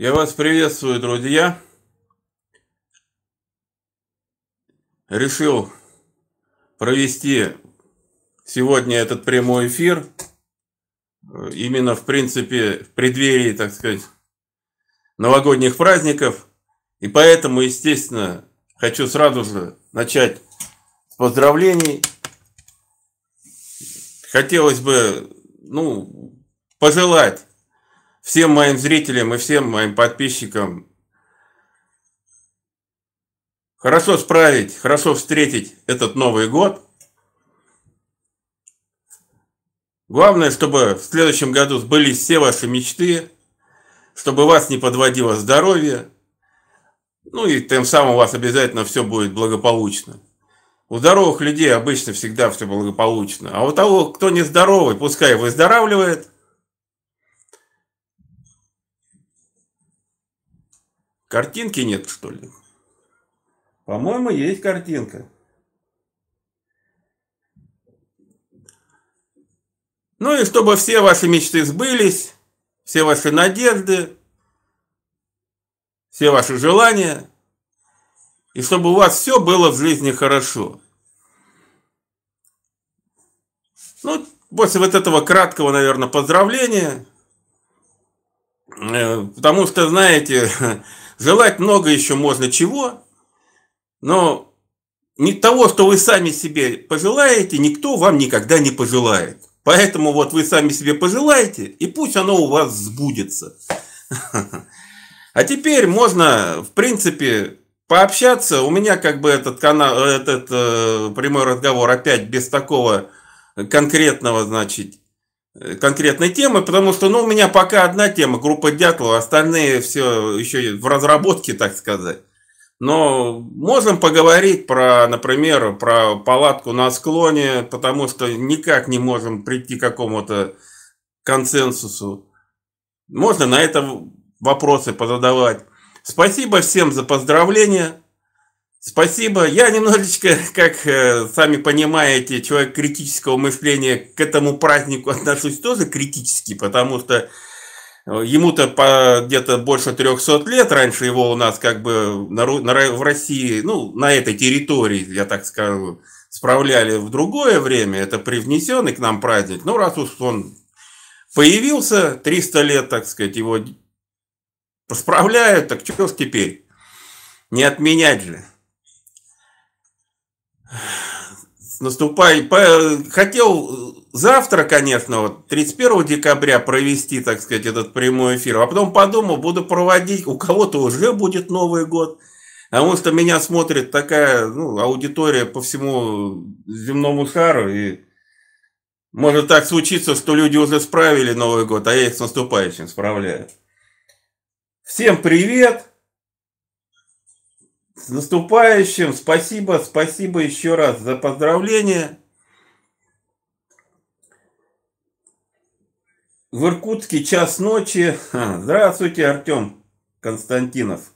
Я вас приветствую, друзья. Решил провести сегодня этот прямой эфир именно в принципе в преддверии, так сказать, новогодних праздников. И поэтому, естественно, хочу сразу же начать с поздравлений. Хотелось бы, ну, пожелать всем моим зрителям и всем моим подписчикам хорошо справить, хорошо встретить этот Новый год. Главное, чтобы в следующем году сбылись все ваши мечты, чтобы вас не подводило здоровье, ну и тем самым у вас обязательно все будет благополучно. У здоровых людей обычно всегда все благополучно. А у того, кто не здоровый, пускай выздоравливает – Картинки нет, что ли? По-моему, есть картинка. Ну и чтобы все ваши мечты сбылись, все ваши надежды, все ваши желания, и чтобы у вас все было в жизни хорошо. Ну, после вот этого краткого, наверное, поздравления, э, потому что, знаете, Желать много еще можно чего, но не того, что вы сами себе пожелаете, никто вам никогда не пожелает. Поэтому вот вы сами себе пожелаете, и пусть оно у вас сбудется. А теперь можно, в принципе, пообщаться. У меня как бы этот канал, этот э, прямой разговор опять без такого конкретного, значит, конкретной темы, потому что, ну, у меня пока одна тема, группа Дятлова, остальные все еще в разработке, так сказать. Но можем поговорить про, например, про палатку на склоне, потому что никак не можем прийти к какому-то консенсусу. Можно на это вопросы позадавать. Спасибо всем за поздравления. Спасибо. Я немножечко, как э, сами понимаете, человек критического мышления к этому празднику отношусь тоже критически, потому что э, ему-то по где-то больше 300 лет, раньше его у нас как бы в России, ну, на этой территории, я так скажу, справляли в другое время, это привнесенный к нам праздник. Ну, раз уж он появился, 300 лет, так сказать, его справляют, так что теперь? Не отменять же наступай, хотел завтра, конечно, вот 31 декабря провести, так сказать, этот прямой эфир, а потом подумал, буду проводить, у кого-то уже будет Новый год, потому что меня смотрит такая ну, аудитория по всему земному шару, и может так случиться, что люди уже справили Новый год, а я их с наступающим справляю. Всем привет! С наступающим! Спасибо, спасибо еще раз за поздравление. В Иркутске час ночи. Здравствуйте, Артем Константинов.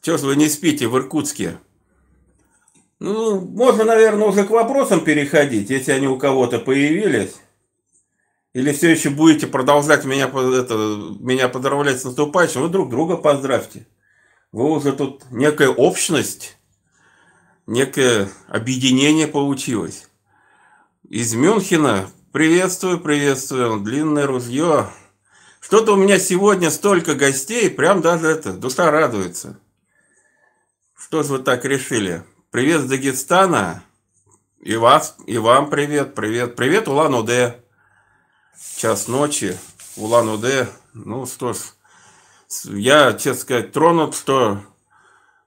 Чего ж вы не спите в Иркутске? Ну, можно, наверное, уже к вопросам переходить, если они у кого-то появились. Или все еще будете продолжать меня, это, меня поздравлять с наступающим, вы друг друга поздравьте. Вы уже тут некая общность, некое объединение получилось. Из Мюнхена приветствую, приветствую, длинное ружье. Что-то у меня сегодня столько гостей, прям даже это, душа радуется. Что ж вы так решили? Привет с Дагестана. И вас, и вам привет, привет. Привет, Улан-Удэ. Час ночи, Улан-Удэ. Ну что ж, я, честно сказать, тронут, что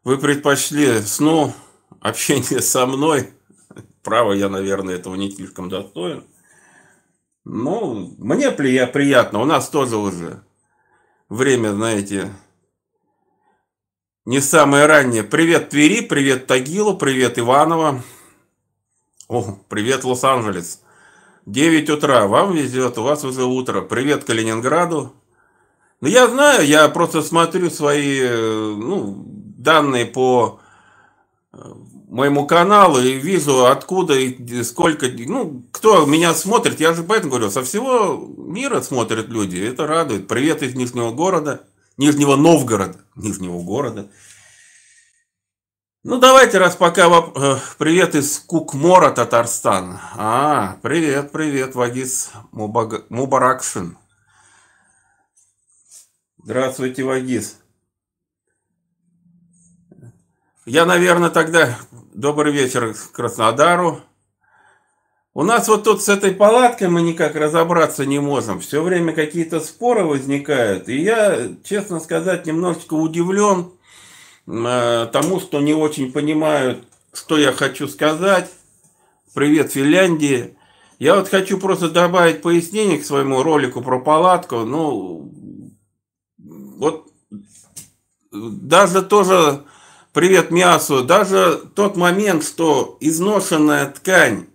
вы предпочли сну общение со мной. Право, я, наверное, этого не слишком достоин. Ну, мне приятно, у нас тоже уже время, знаете, не самое раннее. Привет Твери, привет Тагилу, привет Иваново. О, привет Лос-Анджелес. 9 утра, вам везет, у вас уже утро. Привет Калининграду. Ну, я знаю, я просто смотрю свои э, ну, данные по э, моему каналу и вижу, откуда и сколько, ну, кто меня смотрит, я же поэтому говорю, со всего мира смотрят люди, это радует. Привет из Нижнего города, Нижнего Новгорода, Нижнего города. Ну, давайте, раз пока воп... Э, привет из Кукмора, Татарстан. А, привет, привет, Вагис Мубаг... Мубаракшин. Здравствуйте, Вагис. Я, наверное, тогда добрый вечер Краснодару. У нас вот тут с этой палаткой мы никак разобраться не можем. Все время какие-то споры возникают. И я, честно сказать, немножечко удивлен э, тому, что не очень понимают, что я хочу сказать. Привет, Финляндии. Я вот хочу просто добавить пояснение к своему ролику про палатку. Ну, вот даже тоже, привет мясу, даже тот момент, что изношенная ткань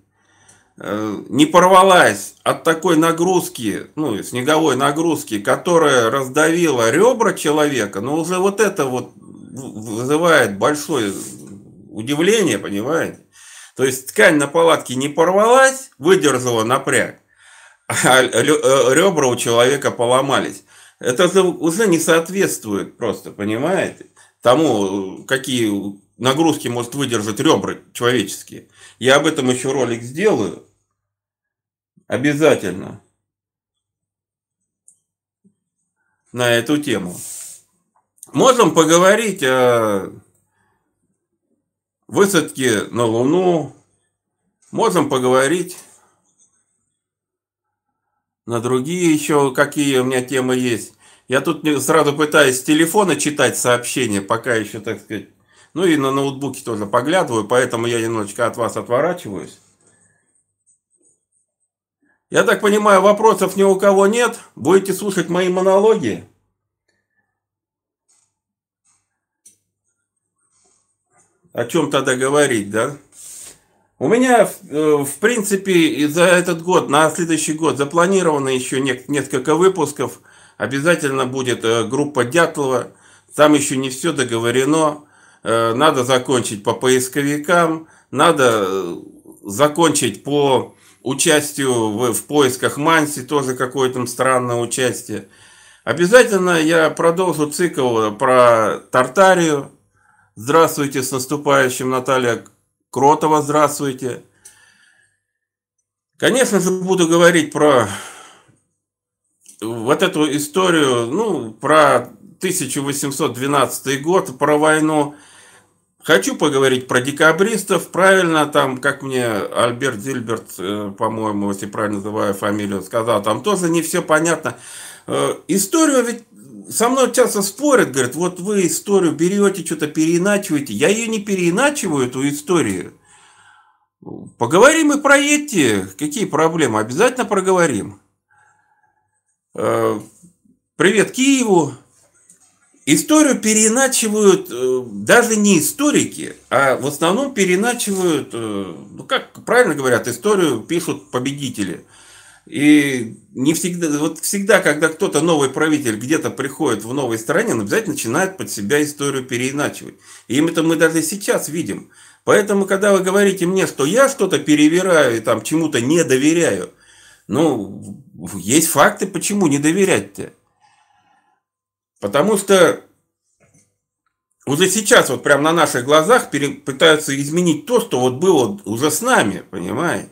э, не порвалась от такой нагрузки, ну, снеговой нагрузки, которая раздавила ребра человека, ну, уже вот это вот вызывает большое удивление, понимаете? То есть ткань на палатке не порвалась, выдержала напряг, а э, ребра у человека поломались. Это уже не соответствует просто, понимаете, тому, какие нагрузки может выдержать ребра человеческие. Я об этом еще ролик сделаю. Обязательно. На эту тему. Можем поговорить о высадке на Луну. Можем поговорить на другие еще какие у меня темы есть. Я тут сразу пытаюсь с телефона читать сообщения, пока еще, так сказать. Ну и на ноутбуке тоже поглядываю, поэтому я немножечко от вас отворачиваюсь. Я так понимаю, вопросов ни у кого нет. Будете слушать мои монологи? О чем тогда говорить, да? У меня, э, в принципе, за этот год, на следующий год запланировано еще несколько выпусков. Обязательно будет э, группа Дятлова. Там еще не все договорено. Э, надо закончить по поисковикам. Надо закончить по участию в, в поисках Манси. Тоже какое-то странное участие. Обязательно я продолжу цикл про Тартарию. Здравствуйте, с наступающим, Наталья Кротова, здравствуйте. Конечно же, буду говорить про вот эту историю, ну, про 1812 год, про войну. Хочу поговорить про декабристов. Правильно, там, как мне Альберт Зильберт, э, по-моему, если правильно называю фамилию, сказал, там тоже не все понятно. Э, историю ведь со мной часто спорят, говорят, вот вы историю берете, что-то переиначиваете. Я ее не переиначиваю, эту историю. Поговорим и про эти. Какие проблемы? Обязательно проговорим. Э, привет Киеву. Историю переиначивают э, даже не историки, а в основном переиначивают, э, ну как правильно говорят, историю пишут победители – и не всегда, вот всегда, когда кто-то новый правитель где-то приходит в новой стране, он обязательно начинает под себя историю переиначивать. И им это мы даже сейчас видим. Поэтому, когда вы говорите мне, что я что-то перевираю и там чему-то не доверяю, ну, есть факты, почему не доверять-то. Потому что уже сейчас, вот прямо на наших глазах пытаются изменить то, что вот было уже с нами, понимаете?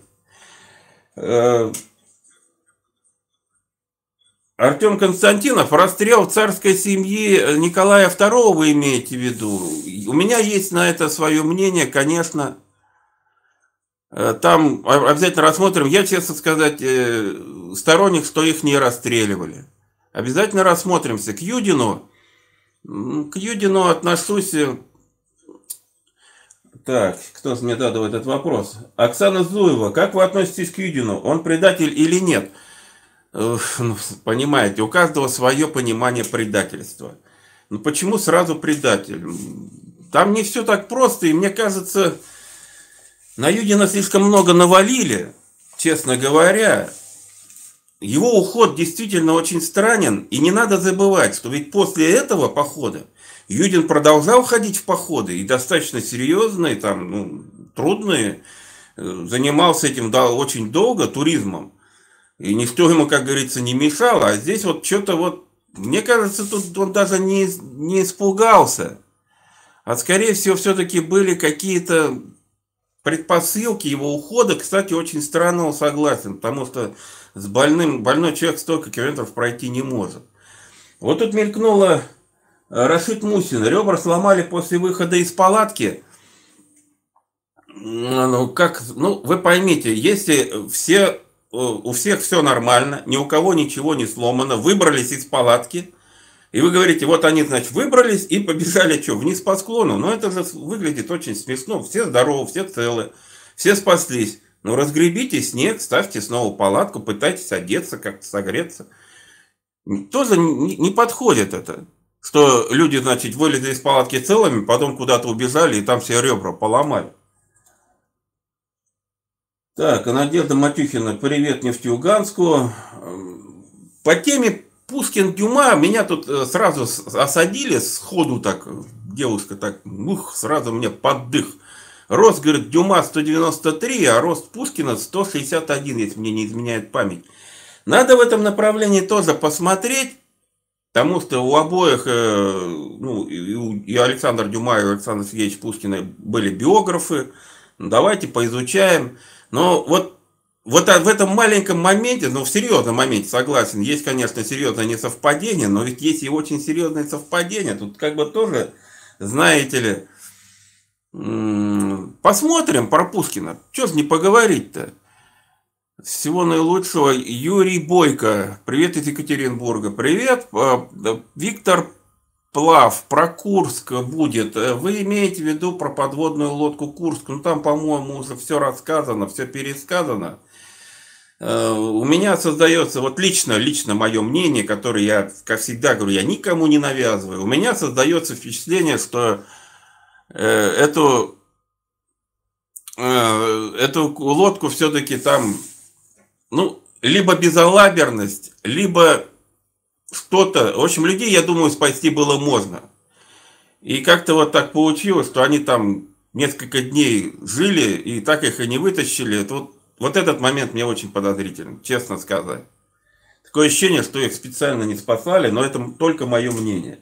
Э, Артем Константинов, расстрел царской семьи Николая II вы имеете в виду? У меня есть на это свое мнение, конечно. Э, там обязательно рассмотрим. Я, честно сказать, э, сторонник, что их не расстреливали. Обязательно рассмотримся. К Юдину, к Юдину отношусь... Э, так, кто мне задал этот вопрос? Оксана Зуева, как вы относитесь к Юдину? Он предатель или нет? Ну, понимаете, у каждого свое понимание предательства. Но ну, почему сразу предатель? Там не все так просто, и мне кажется, на Юдина слишком много навалили, честно говоря. Его уход действительно очень странен, и не надо забывать, что ведь после этого похода Юдин продолжал ходить в походы, и достаточно серьезные, там, ну, трудные, э, занимался этим да, очень долго, туризмом. И никто ему, как говорится, не мешал. А здесь вот что-то вот мне кажется, тут он даже не, не испугался. А скорее всего, все-таки были какие-то предпосылки его ухода. Кстати, очень странно он согласен, потому что с больным, больной человек столько километров пройти не может. Вот тут мелькнуло э, Рашид Мусин. Ребра сломали после выхода из палатки. Ну, как, ну, вы поймите, если все у всех все нормально, ни у кого ничего не сломано, выбрались из палатки, и вы говорите, вот они, значит, выбрались и побежали что, вниз по склону. Но это же выглядит очень смешно. Все здоровы, все целы, все спаслись. Ну, разгребите снег, ставьте снова палатку, пытайтесь одеться, как-то согреться. Тоже не подходит это. Что люди, значит, вылезли из палатки целыми, потом куда-то убежали и там все ребра поломали. Так, а Надежда Матюхина, привет Нефтеюганску. По теме Пушкин-Дюма меня тут э, сразу осадили, сходу так, девушка так, ух, сразу мне поддых. Рост, говорит, Дюма 193, а рост Пушкина 161, если мне не изменяет память. Надо в этом направлении тоже посмотреть, потому что у обоих, э, ну, и Александр Дюма, и Александр Сергеевич Пушкина были биографы. Давайте поизучаем. Но вот, вот в этом маленьком моменте, ну в серьезном моменте, согласен, есть, конечно, серьезное несовпадение, но ведь есть и очень серьезное совпадение. Тут как бы тоже, знаете ли, посмотрим про Пушкина. Что ж не поговорить-то? Всего наилучшего. Юрий Бойко. Привет из Екатеринбурга. Привет. А, Виктор Плав. Про Курск будет. Вы имеете в виду про подводную лодку Курск? Ну там, по-моему, уже все рассказано, все пересказано. Э, у меня создается, вот лично, лично мое мнение, которое я, как всегда говорю, я никому не навязываю. У меня создается впечатление, что э, эту, э, эту лодку все-таки там ну, либо безалаберность, либо что-то. В общем, людей, я думаю, спасти было можно. И как-то вот так получилось, что они там несколько дней жили, и так их и не вытащили. Это вот, вот этот момент мне очень подозрительный, честно сказать. Такое ощущение, что их специально не спасали, но это только мое мнение.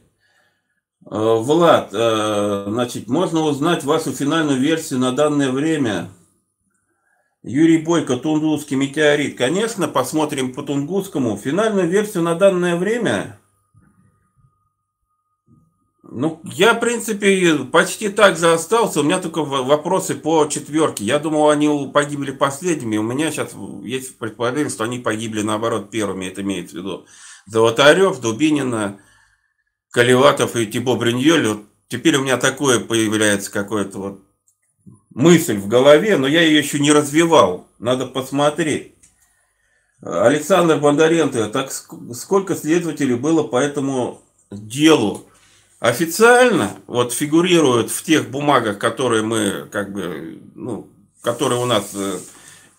Э, Влад, э, значит, можно узнать вашу финальную версию на данное время – Юрий Бойко, Тунгусский метеорит. Конечно, посмотрим по Тунгусскому. Финальную версию на данное время. Ну, я, в принципе, почти так же остался. У меня только вопросы по четверке. Я думал, они погибли последними. У меня сейчас есть предположение, что они погибли, наоборот, первыми. Это имеется в виду Золотарев, Дубинина, Каливатов и Тибо Бриньоль. Вот теперь у меня такое появляется какое-то вот мысль в голове, но я ее еще не развивал. Надо посмотреть. Александр Бондаренко, так сколько следователей было по этому делу? Официально вот фигурируют в тех бумагах, которые мы, как бы, ну, которые у нас э,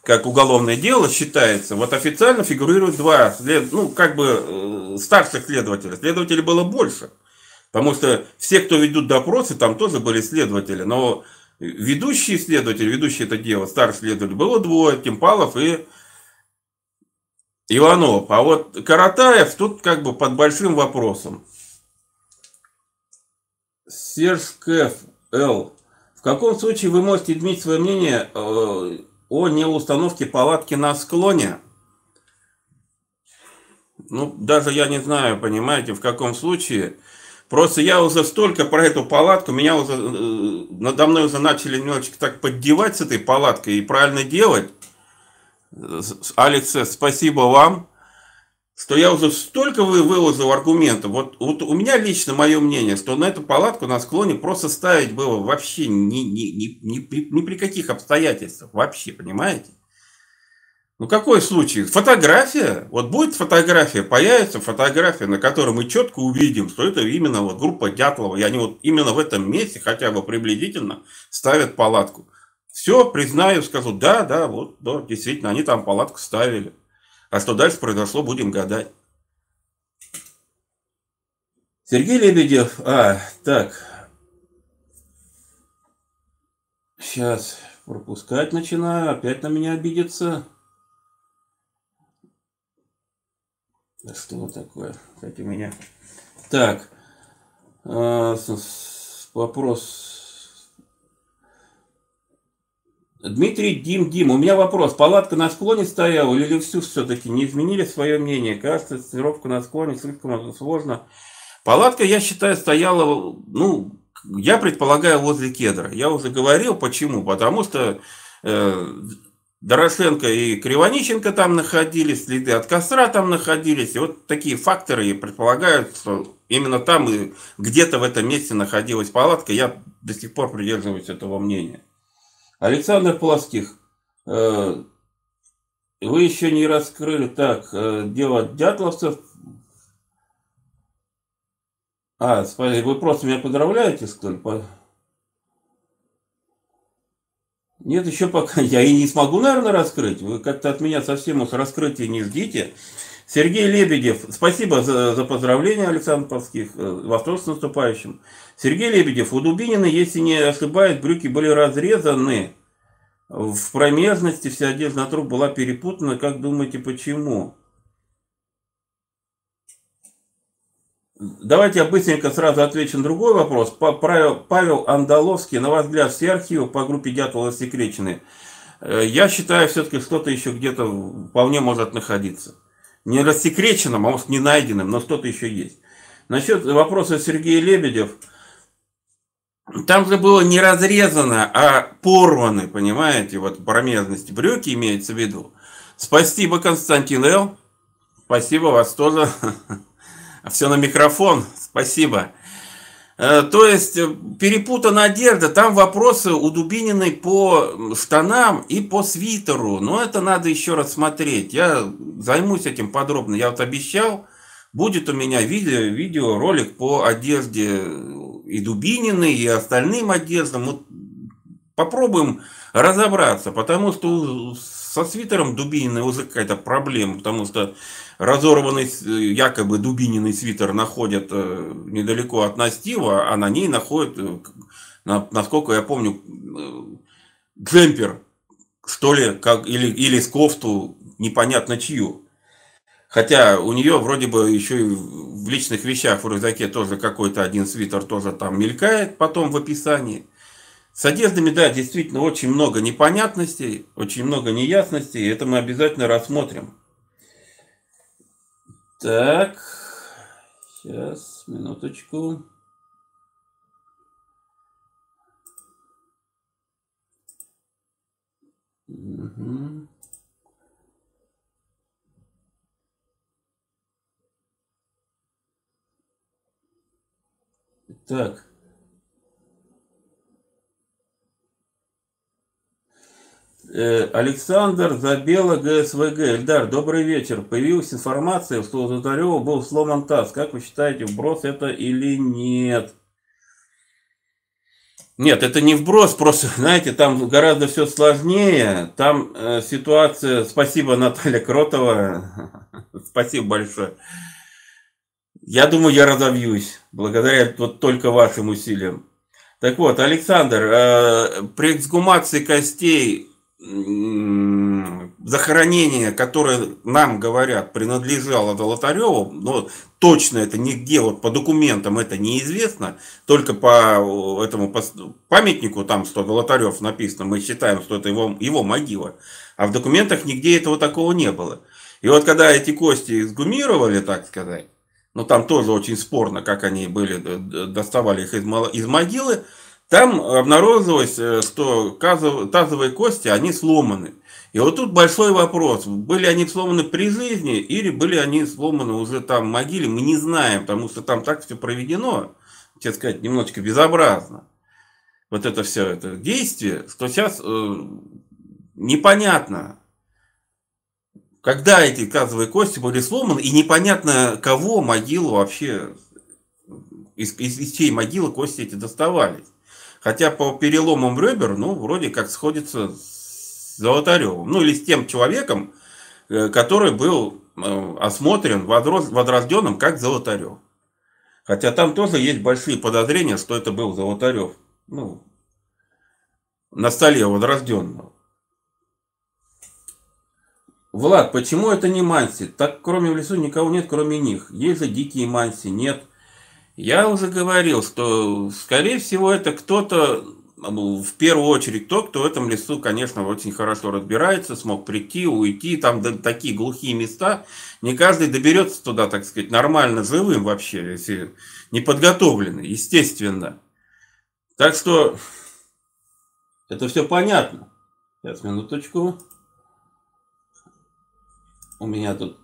как уголовное дело считается, вот официально фигурируют два, след, ну, как бы, э, старших следователя. Следователей было больше. Потому что все, кто ведут допросы, там тоже были следователи. Но ведущий следователь, ведущий это дело, старший следователь, было двое, Тимпалов и Иванов. А вот Каратаев тут как бы под большим вопросом. Серж Кэф Л. В каком случае вы можете изменить свое мнение э, о неустановке палатки на склоне? Ну, даже я не знаю, понимаете, в каком случае. Просто я уже столько про эту палатку, меня уже, э, надо мной уже начали немножечко так поддевать с этой палаткой и правильно делать. Алекс, спасибо вам, что я уже столько вы выложил аргументов. Вот, вот у меня лично мое мнение, что на эту палатку на склоне просто ставить было вообще ни, ни, ни, ни, ни при каких обстоятельствах. Вообще, понимаете? Ну какой случай? Фотография. Вот будет фотография, появится фотография, на которой мы четко увидим, что это именно вот группа Дятлова. И они вот именно в этом месте, хотя бы приблизительно, ставят палатку. Все, признаю, скажу, да, да, вот, да, действительно, они там палатку ставили. А что дальше произошло, будем гадать. Сергей Лебедев. А, так. Сейчас пропускать начинаю. Опять на меня обидится. Что такое? Кстати, у меня. Так. А, вопрос. Дмитрий Дим Дим, у меня вопрос. Палатка на склоне стояла или всю все-таки не изменили свое мнение? Кажется, стировка на склоне слишком сложно. Палатка, я считаю, стояла, ну, я предполагаю, возле кедра. Я уже говорил, почему. Потому что э, Дорошенко и Кривониченко там находились, следы от костра там находились. И вот такие факторы предполагают, что именно там и где-то в этом месте находилась палатка. Я до сих пор придерживаюсь этого мнения. Александр Плоских, э, вы еще не раскрыли так, э, дело дятловцев. А, вы просто меня поздравляете, ли? Нет, еще пока я и не смогу, наверное, раскрыть. Вы как-то от меня совсем уж раскрытия не ждите. Сергей Лебедев, спасибо за, за поздравления, Александр Павских, э, восторг с наступающим. Сергей Лебедев, у Дубинина, если не ошибаюсь, брюки были разрезаны, в промежности вся одежда на труп была перепутана. Как думаете, почему? Давайте я быстренько сразу отвечу на другой вопрос. Павел Андаловский, на ваш взгляд, все архивы по группе Дятлова секречены. Э, я считаю, все-таки что-то еще где-то вполне может находиться. Не рассекреченным, а может не найденным, но что-то еще есть. Насчет вопроса Сергея Лебедев. Там же было не разрезано, а порваны, понимаете, вот промежности брюки имеется в виду. Спасибо, Константин Эл. Спасибо вас тоже. Все на микрофон, спасибо. Э, то есть э, перепутана одежда, там вопросы у Дубининой по штанам и по свитеру. Но это надо еще раз смотреть. Я займусь этим подробно. Я вот обещал, будет у меня видео, видео ролик по одежде и Дубининой, и остальным одеждам. Вот попробуем разобраться, потому что со свитером Дубининой уже какая-то проблема, потому что разорванный якобы дубининый свитер находят э, недалеко от Настива, а на ней находят, э, насколько я помню, э, джемпер, что ли, как, или, или с кофту, непонятно чью. Хотя у нее вроде бы еще и в личных вещах в рюкзаке тоже какой-то один свитер тоже там мелькает потом в описании. С одеждами, да, действительно очень много непонятностей, очень много неясностей, и это мы обязательно рассмотрим. Так, сейчас, минуточку. Угу. Так. Александр Забела, ГСВГ. Эльдар, добрый вечер. Появилась информация, что у Золотарева был сломан таз. Как вы считаете, вброс это или нет? Нет, это не вброс, просто, знаете, там гораздо все сложнее. Там э, ситуация... Спасибо, Наталья Кротова. Спасибо большое. Я думаю, я разовьюсь благодаря вот только вашим усилиям. Так вот, Александр, э, при эксгумации костей захоронение, которое нам говорят принадлежало Золотареву, но точно это нигде вот по документам это неизвестно, только по этому памятнику там, что Золотарев написано, мы считаем, что это его, его могила, а в документах нигде этого такого не было. И вот когда эти кости изгумировали, так сказать, ну там тоже очень спорно, как они были, доставали их из, из могилы, там обнаружилось, э, что тазовые кости, они сломаны. И вот тут большой вопрос, были они сломаны при жизни или были они сломаны уже там в могиле, мы не знаем, потому что там так все проведено, так сказать, немножечко безобразно. Вот это все это действие, что сейчас э, непонятно, когда эти тазовые кости были сломаны, и непонятно, кого могилу вообще, из, из, из чьей могилы кости эти доставались. Хотя по переломам ребер, ну, вроде как сходится с Золотаревым. Ну, или с тем человеком, э, который был э, осмотрен возрожденным как Золотарев. Хотя там тоже есть большие подозрения, что это был Золотарев. Ну, на столе возрожденного. Влад, почему это не манси? Так кроме в лесу никого нет, кроме них. Есть же дикие манси, нет. Я уже говорил, что, скорее всего, это кто-то, ну, в первую очередь тот, кто в этом лесу, конечно, очень хорошо разбирается, смог прийти, уйти, там такие глухие места, не каждый доберется туда, так сказать, нормально живым вообще, если не подготовленный, естественно. Так что это все понятно. Сейчас, минуточку. У меня тут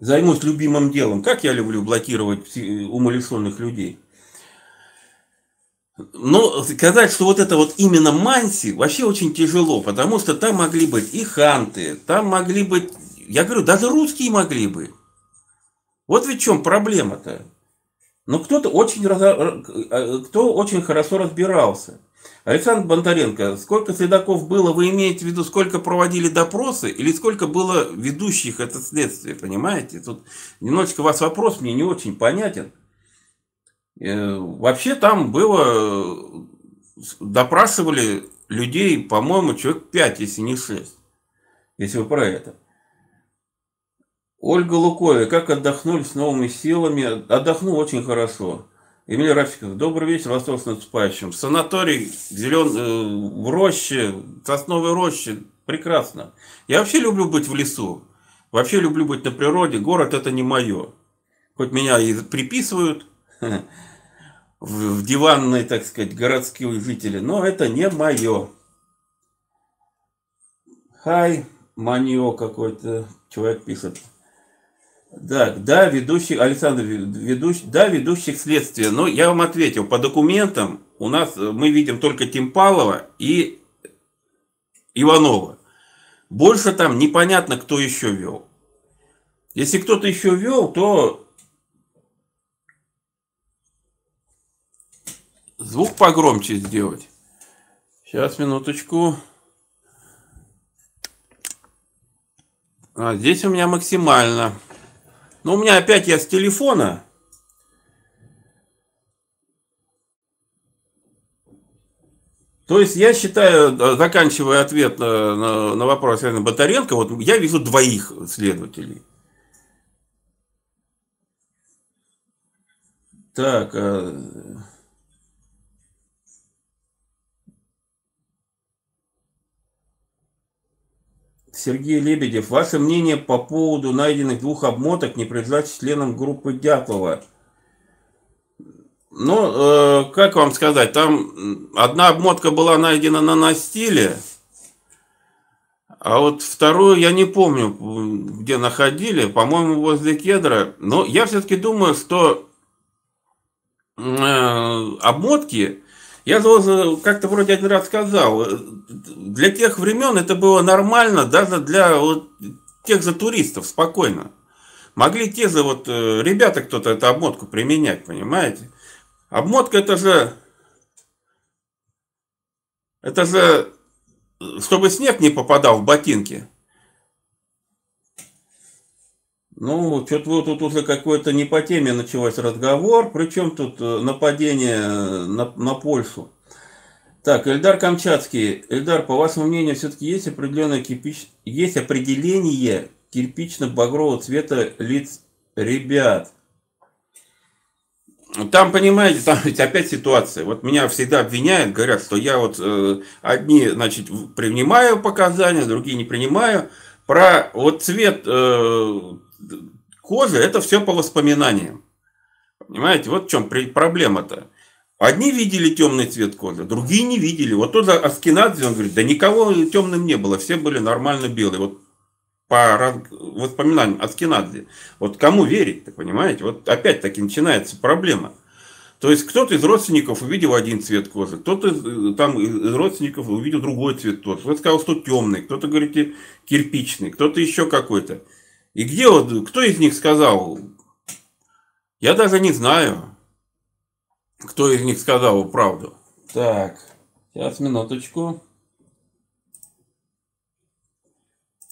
займусь любимым делом. Как я люблю блокировать умалишенных людей. Но сказать, что вот это вот именно Манси, вообще очень тяжело, потому что там могли быть и ханты, там могли быть, я говорю, даже русские могли быть. Вот ведь в чем проблема-то. Но кто-то очень, э, кто очень хорошо разбирался. Александр Бондаренко, сколько следаков было, вы имеете в виду, сколько проводили допросы или сколько было ведущих это следствие, понимаете? Тут немножечко вас вопрос мне не очень понятен. Э, вообще там было, допрашивали людей, по-моему, человек 5, если не 6, если вы про это. Ольга Лукоя, как отдохнули с новыми силами? Отдохнул очень хорошо. Эмилий Рафиков, добрый вечер, вас наступающим. Санаторий зелен, э, в роще, сосновой роще, прекрасно. Я вообще люблю быть в лесу. Вообще люблю быть на природе. Город это не мое. Хоть меня и приписывают в, в диванные, так сказать, городские жители, но это не мое. Хай, манио какой-то человек пишет. Да, да, ведущий, Александр, ведущий, да, ведущих следствия. Но я вам ответил, по документам у нас э, мы видим только Тимпалова и Иванова. Больше там непонятно, кто еще вел. Если кто-то еще вел, то звук погромче сделать. Сейчас, минуточку. А, здесь у меня максимально. Но у меня опять я с телефона. То есть я считаю, э, заканчивая ответ на, на, на вопрос Александра Батаренко, вот я вижу двоих следователей. Так, Сергей Лебедев, ваше мнение по поводу найденных двух обмоток, не принадлежащих членам группы Дятлова? Ну, э, как вам сказать, там одна обмотка была найдена на настиле, а вот вторую я не помню, где находили, по-моему, возле кедра. Но я все-таки думаю, что э, обмотки я же как-то вроде один раз сказал, э, для тех времен это было нормально, даже для вот тех же туристов, спокойно. Могли те же вот э, ребята кто-то эту обмотку применять, понимаете? Обмотка это же, это же, чтобы снег не попадал в ботинки. Ну, что-то вот тут уже какой-то не по теме началось разговор. Причем тут э, нападение на, на Польшу. Так, Эльдар Камчатский. Эльдар, по вашему мнению, все-таки есть определенное кирпич... есть определение кирпично-багрового цвета лиц ребят? Там, понимаете, там ведь опять ситуация. Вот меня всегда обвиняют, говорят, что я вот э, одни, значит, принимаю показания, другие не принимаю. Про вот цвет э, кожи это все по воспоминаниям. Понимаете, вот в чем проблема-то. Одни видели темный цвет кожи, другие не видели. Вот тот Аскинадзе, он говорит, да никого темным не было, все были нормально белые. Вот по воспоминаниям Аскинадзе. Вот кому верить, ты понимаете? Вот опять-таки начинается проблема. То есть кто-то из родственников увидел один цвет кожи, кто-то э, там из родственников увидел другой цвет кожи. Кто-то сказал, что темный, кто-то говорит кирпичный, кто-то еще какой-то. И где вот, кто из них сказал? Я даже не знаю, кто из них сказал правду. Так, сейчас минуточку.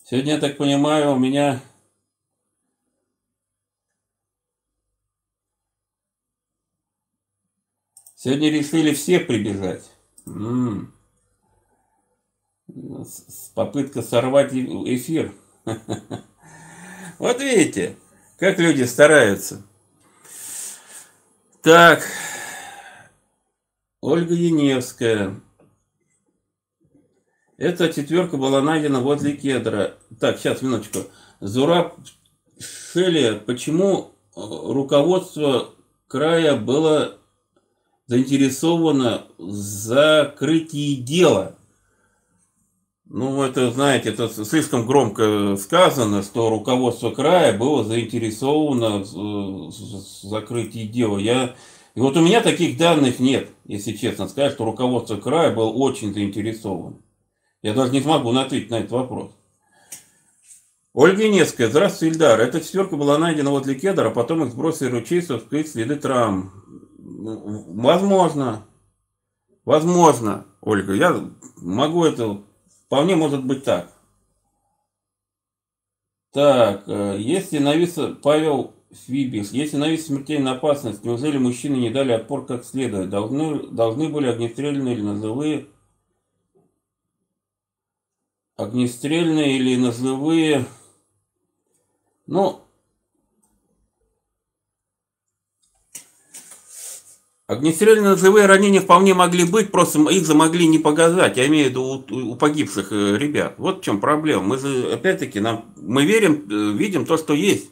Сегодня, я так понимаю, у меня Сегодня решили все прибежать. М. Попытка сорвать эфир. Вот видите, как люди стараются. Так, Ольга Яневская. Эта четверка была найдена возле кедра. Так, сейчас, минуточку. Зураб Шелли, почему э, руководство края было заинтересовано в закрытии дела? Ну, это, знаете, это слишком громко сказано, что руководство края было заинтересовано в закрытии дела. Я... И вот у меня таких данных нет, если честно сказать, что руководство края было очень заинтересовано. Я даже не смогу ответить на этот вопрос. Ольга Инецкая. Здравствуйте, Ильдар. Эта четверка была найдена возле кедра, а потом их сбросили ручей, чтобы скрыть следы травм. Возможно. Возможно, Ольга. Я могу это... Вполне может быть так. Так, э, если навис Павел Фибис, если навис смертельная опасность, неужели мужчины не дали отпор как следует? Должны, должны были огнестрельные или ножевые огнестрельные или ножевые. Ну, огнестрельные ножевые ранения вполне могли быть, просто их замогли не показать. Я имею в виду у, у погибших э, ребят. Вот в чем проблема. Мы же, опять-таки, нам, мы верим, э, видим то, что есть.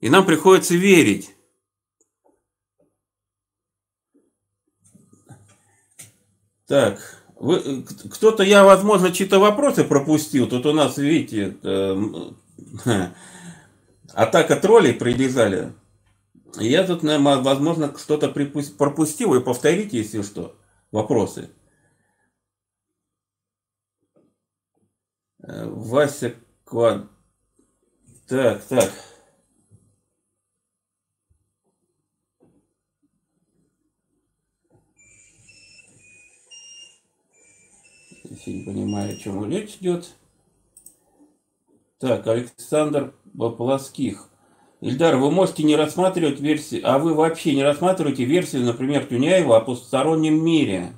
И нам приходится верить. Так. Вы, кто-то, я, возможно, чьи-то вопросы пропустил. Тут у нас, видите, э, атака троллей прибежали. Я тут, возможно, что-то пропустил. Вы повторите, если что, вопросы. Э, Вася Квад... Так, так. если не понимаю, о чем речь идет. Так, Александр Плоских. Ильдар, вы можете не рассматривать версии, а вы вообще не рассматриваете версию, например, Тюняева о потустороннем мире?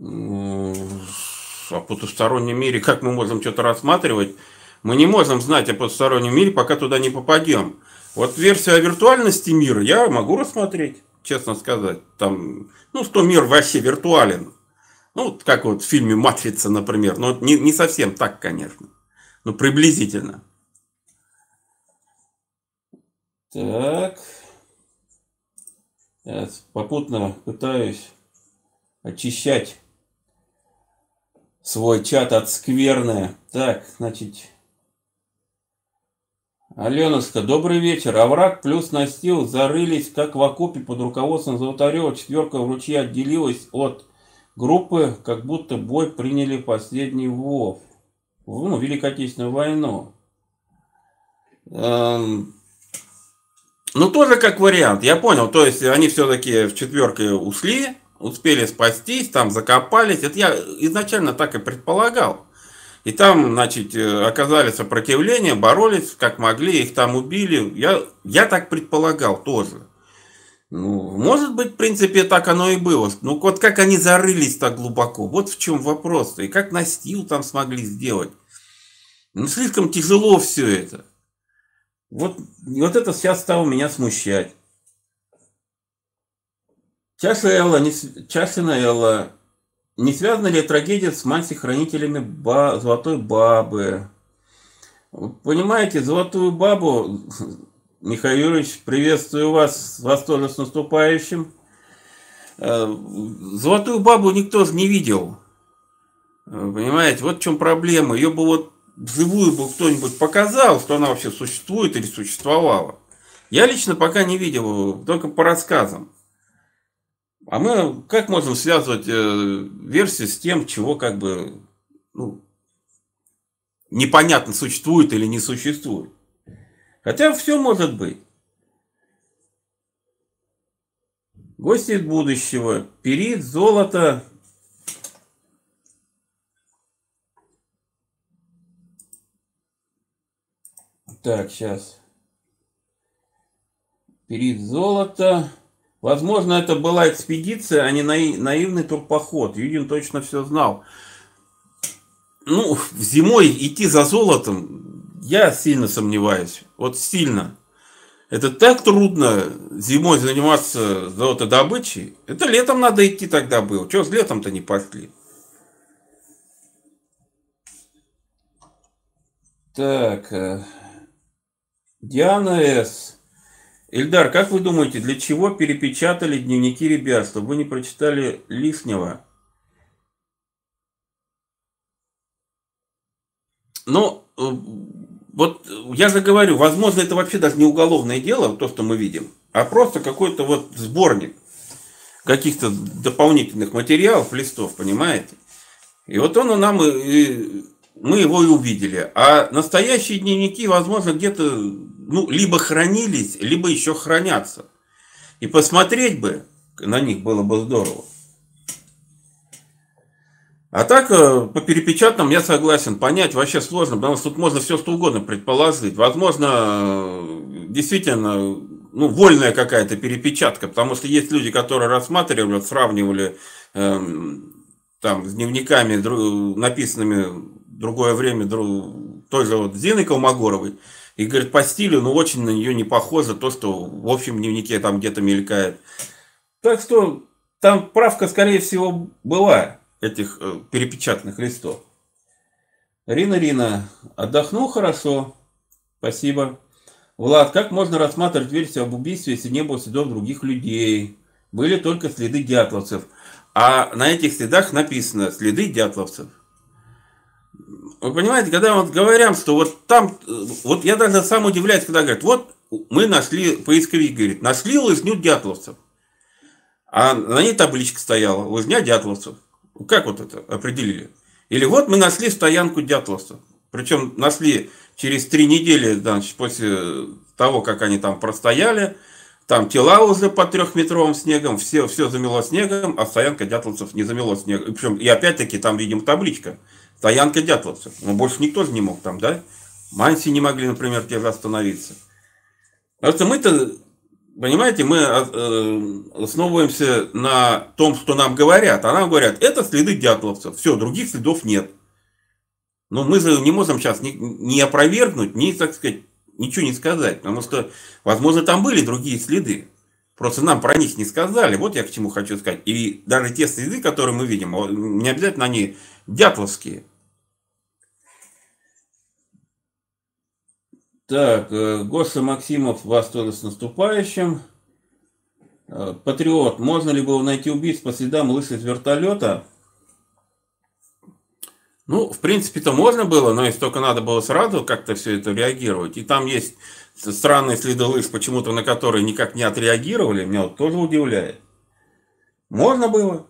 О потустороннем мире, как мы можем что-то рассматривать? Мы не можем знать о потустороннем мире, пока туда не попадем. Вот версию о виртуальности мира я могу рассмотреть, честно сказать. Там, ну, что мир вообще виртуален. Ну, как вот в фильме «Матрица», например. Но не, не совсем так, конечно. Но приблизительно. Так. Я попутно пытаюсь очищать свой чат от скверны. Так, значит... Аленушка, добрый вечер. Овраг плюс настил зарылись, как в окопе под руководством Золотарева. Четверка в ручье отделилась от группы как будто бой приняли последний ВОВ, ну, Великую Отечественную войну. Эм, ну, тоже как вариант, я понял, то есть они все-таки в четверке ушли, успели спастись, там закопались, это я изначально так и предполагал. И там, значит, э, оказали сопротивление, боролись как могли, их там убили. Я, я так предполагал тоже. Ну, может быть, в принципе, так оно и было. Ну, вот как они зарылись так глубоко, вот в чем вопрос-то. И как настил там смогли сделать. Ну, слишком тяжело все это. Вот, вот это сейчас стало меня смущать. Чаша Элла, не, Чашина Элла, не связана ли трагедия с мальчик-хранителями ба, Золотой Бабы? Понимаете, Золотую Бабу Михаил Юрьевич, приветствую вас, вас тоже с наступающим. Э, Золотую бабу никто же не видел. Понимаете, вот в чем проблема. Ее бы вот вживую бы кто-нибудь показал, что она вообще существует или существовала. Я лично пока не видел, только по рассказам. А мы как можем связывать э, версию с тем, чего как бы ну, непонятно существует или не существует? Хотя все может быть. Гости из будущего. Перит, золото. Так, сейчас. Перит, золото. Возможно, это была экспедиция, а не наивный турпоход. Юдин точно все знал. Ну, зимой идти за золотом, я сильно сомневаюсь. Вот сильно. Это так трудно зимой заниматься золотодобычей. Это летом надо идти тогда было. Чего с летом-то не пошли? Так. Диана С. Ильдар, как вы думаете, для чего перепечатали дневники ребят, чтобы вы не прочитали лишнего? Ну, э, вот я же говорю, возможно, это вообще даже не уголовное дело, то, что мы видим, а просто какой-то вот сборник каких-то дополнительных материалов, листов, понимаете? И вот он нам, и, мы его и увидели. А настоящие дневники, возможно, где-то ну, либо хранились, либо еще хранятся. И посмотреть бы на них было бы здорово. А так, э, по перепечатанным я согласен, понять вообще сложно, потому что тут можно все что угодно предположить. Возможно, э, действительно, ну, вольная какая-то перепечатка, потому что есть люди, которые рассматривали, сравнивали эм, там с дневниками, написанными другое время, той же вот Зины Колмогоровой, и говорит, по стилю, ну, очень на нее не похоже то, что в общем дневнике там где-то мелькает. Так что там правка, скорее всего, была этих э, перепечатанных листов. Рина, Рина, отдохнул хорошо. Спасибо. Влад, как можно рассматривать версию об убийстве, если не было следов других людей? Были только следы дятловцев. А на этих следах написано следы дятловцев. Вы понимаете, когда вот говорят, что вот там, вот я даже сам удивляюсь, когда говорят, вот мы нашли, поисковик говорит, нашли лыжню дятловцев. А на ней табличка стояла, лыжня дятловцев. Как вот это определили? Или вот мы нашли стоянку дятловцев. Причем нашли через три недели, значит, после того, как они там простояли, там тела уже под трехметровым снегом, все, все замело снегом, а стоянка дятловцев не замело снегом. Причем, и опять-таки там, видим, табличка. Стоянка дятловцев. Но больше никто же не мог там, да? Манси не могли, например, те же остановиться. Потому что мы-то, понимаете, мы э, основываемся на том, что нам говорят. А нам говорят, это следы дятловцев. Все, других следов нет. Но мы же не можем сейчас ни, ни опровергнуть, ни, так сказать, ничего не сказать. Потому что, возможно, там были другие следы. Просто нам про них не сказали. Вот я к чему хочу сказать. И даже те следы, которые мы видим, не обязательно они дятловские. Так, э, Гоша Максимов вас тоже с наступающим. Э, Патриот, можно ли было найти убийц по следам из вертолета? Ну, в принципе-то можно было, но если только надо было сразу как-то все это реагировать. И там есть странные следы лыж, почему-то на которые никак не отреагировали, меня вот тоже удивляет. Можно было.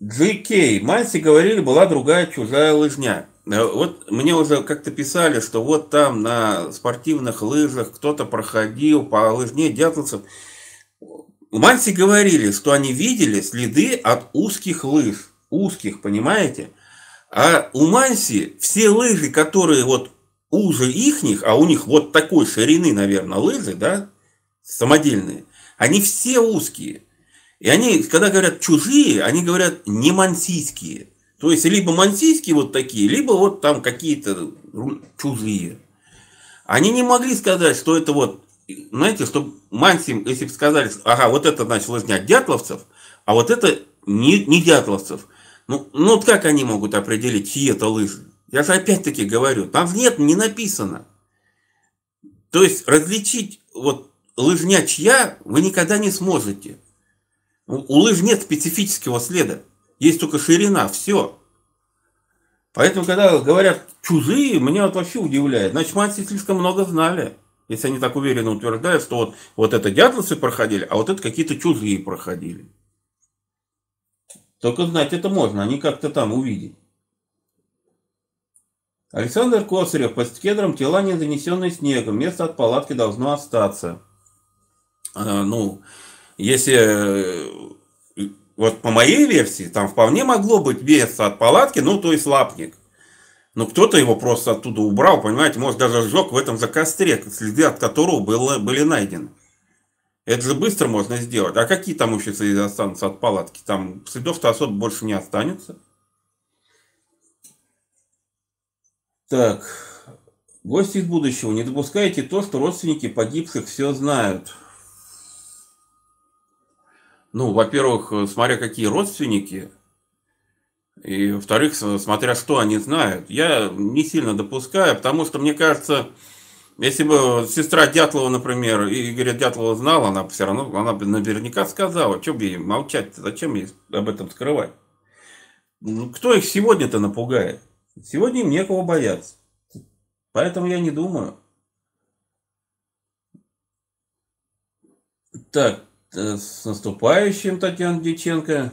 GK, Манси говорили, была другая чужая лыжня. Э, вот мне уже как-то писали, что вот там на спортивных лыжах кто-то проходил по лыжне дятловцев. Манси говорили, что они видели следы от узких лыж. Узких, понимаете? А у Манси все лыжи, которые вот уже ихних, а у них вот такой ширины, наверное, лыжи, да, самодельные, они все узкие. И они, когда говорят чужие, они говорят не мансийские. То есть, либо мансийские вот такие, либо вот там какие-то чужие. Они не могли сказать, что это вот, знаете, что мансим, если бы сказали, ага, вот это, значит, лыжня дятловцев, а вот это не, не дятловцев. Ну, ну вот как они могут определить, чьи это лыжи? Я же опять-таки говорю, там нет, не написано. То есть различить вот лыжня чья вы никогда не сможете. У лыж нет специфического следа. Есть только ширина, все. Поэтому, когда говорят чужие, меня вот вообще удивляет. Значит, мальчики слишком много знали. Если они так уверенно утверждают, что вот, вот это дятловцы проходили, а вот это какие-то чужие проходили. Только знать это можно, они как-то там увидеть. Александр Косарев. Под кедром тела, не занесенные снегом. Место от палатки должно остаться. А, ну, если э, вот по моей версии, там вполне могло быть место от палатки, ну, то есть лапник. Но кто-то его просто оттуда убрал, понимаете, может даже сжег в этом же костре, следы от которого было, были найдены. Это же быстро можно сделать. А какие там еще следы останутся от палатки? Там следов-то особо больше не останется. Так, гости из будущего, не допускайте то, что родственники погибших все знают. Ну, во-первых, смотря какие родственники, и, во-вторых, смотря что они знают. Я не сильно допускаю, потому что, мне кажется, если бы сестра Дятлова, например, Игоря Дятлова знала, она все равно, она бы наверняка сказала, что бы ей молчать, зачем ей об этом скрывать. Ну, кто их сегодня-то напугает? Сегодня им некого бояться. Поэтому я не думаю. Так, э, с наступающим, Татьяна Дьяченко.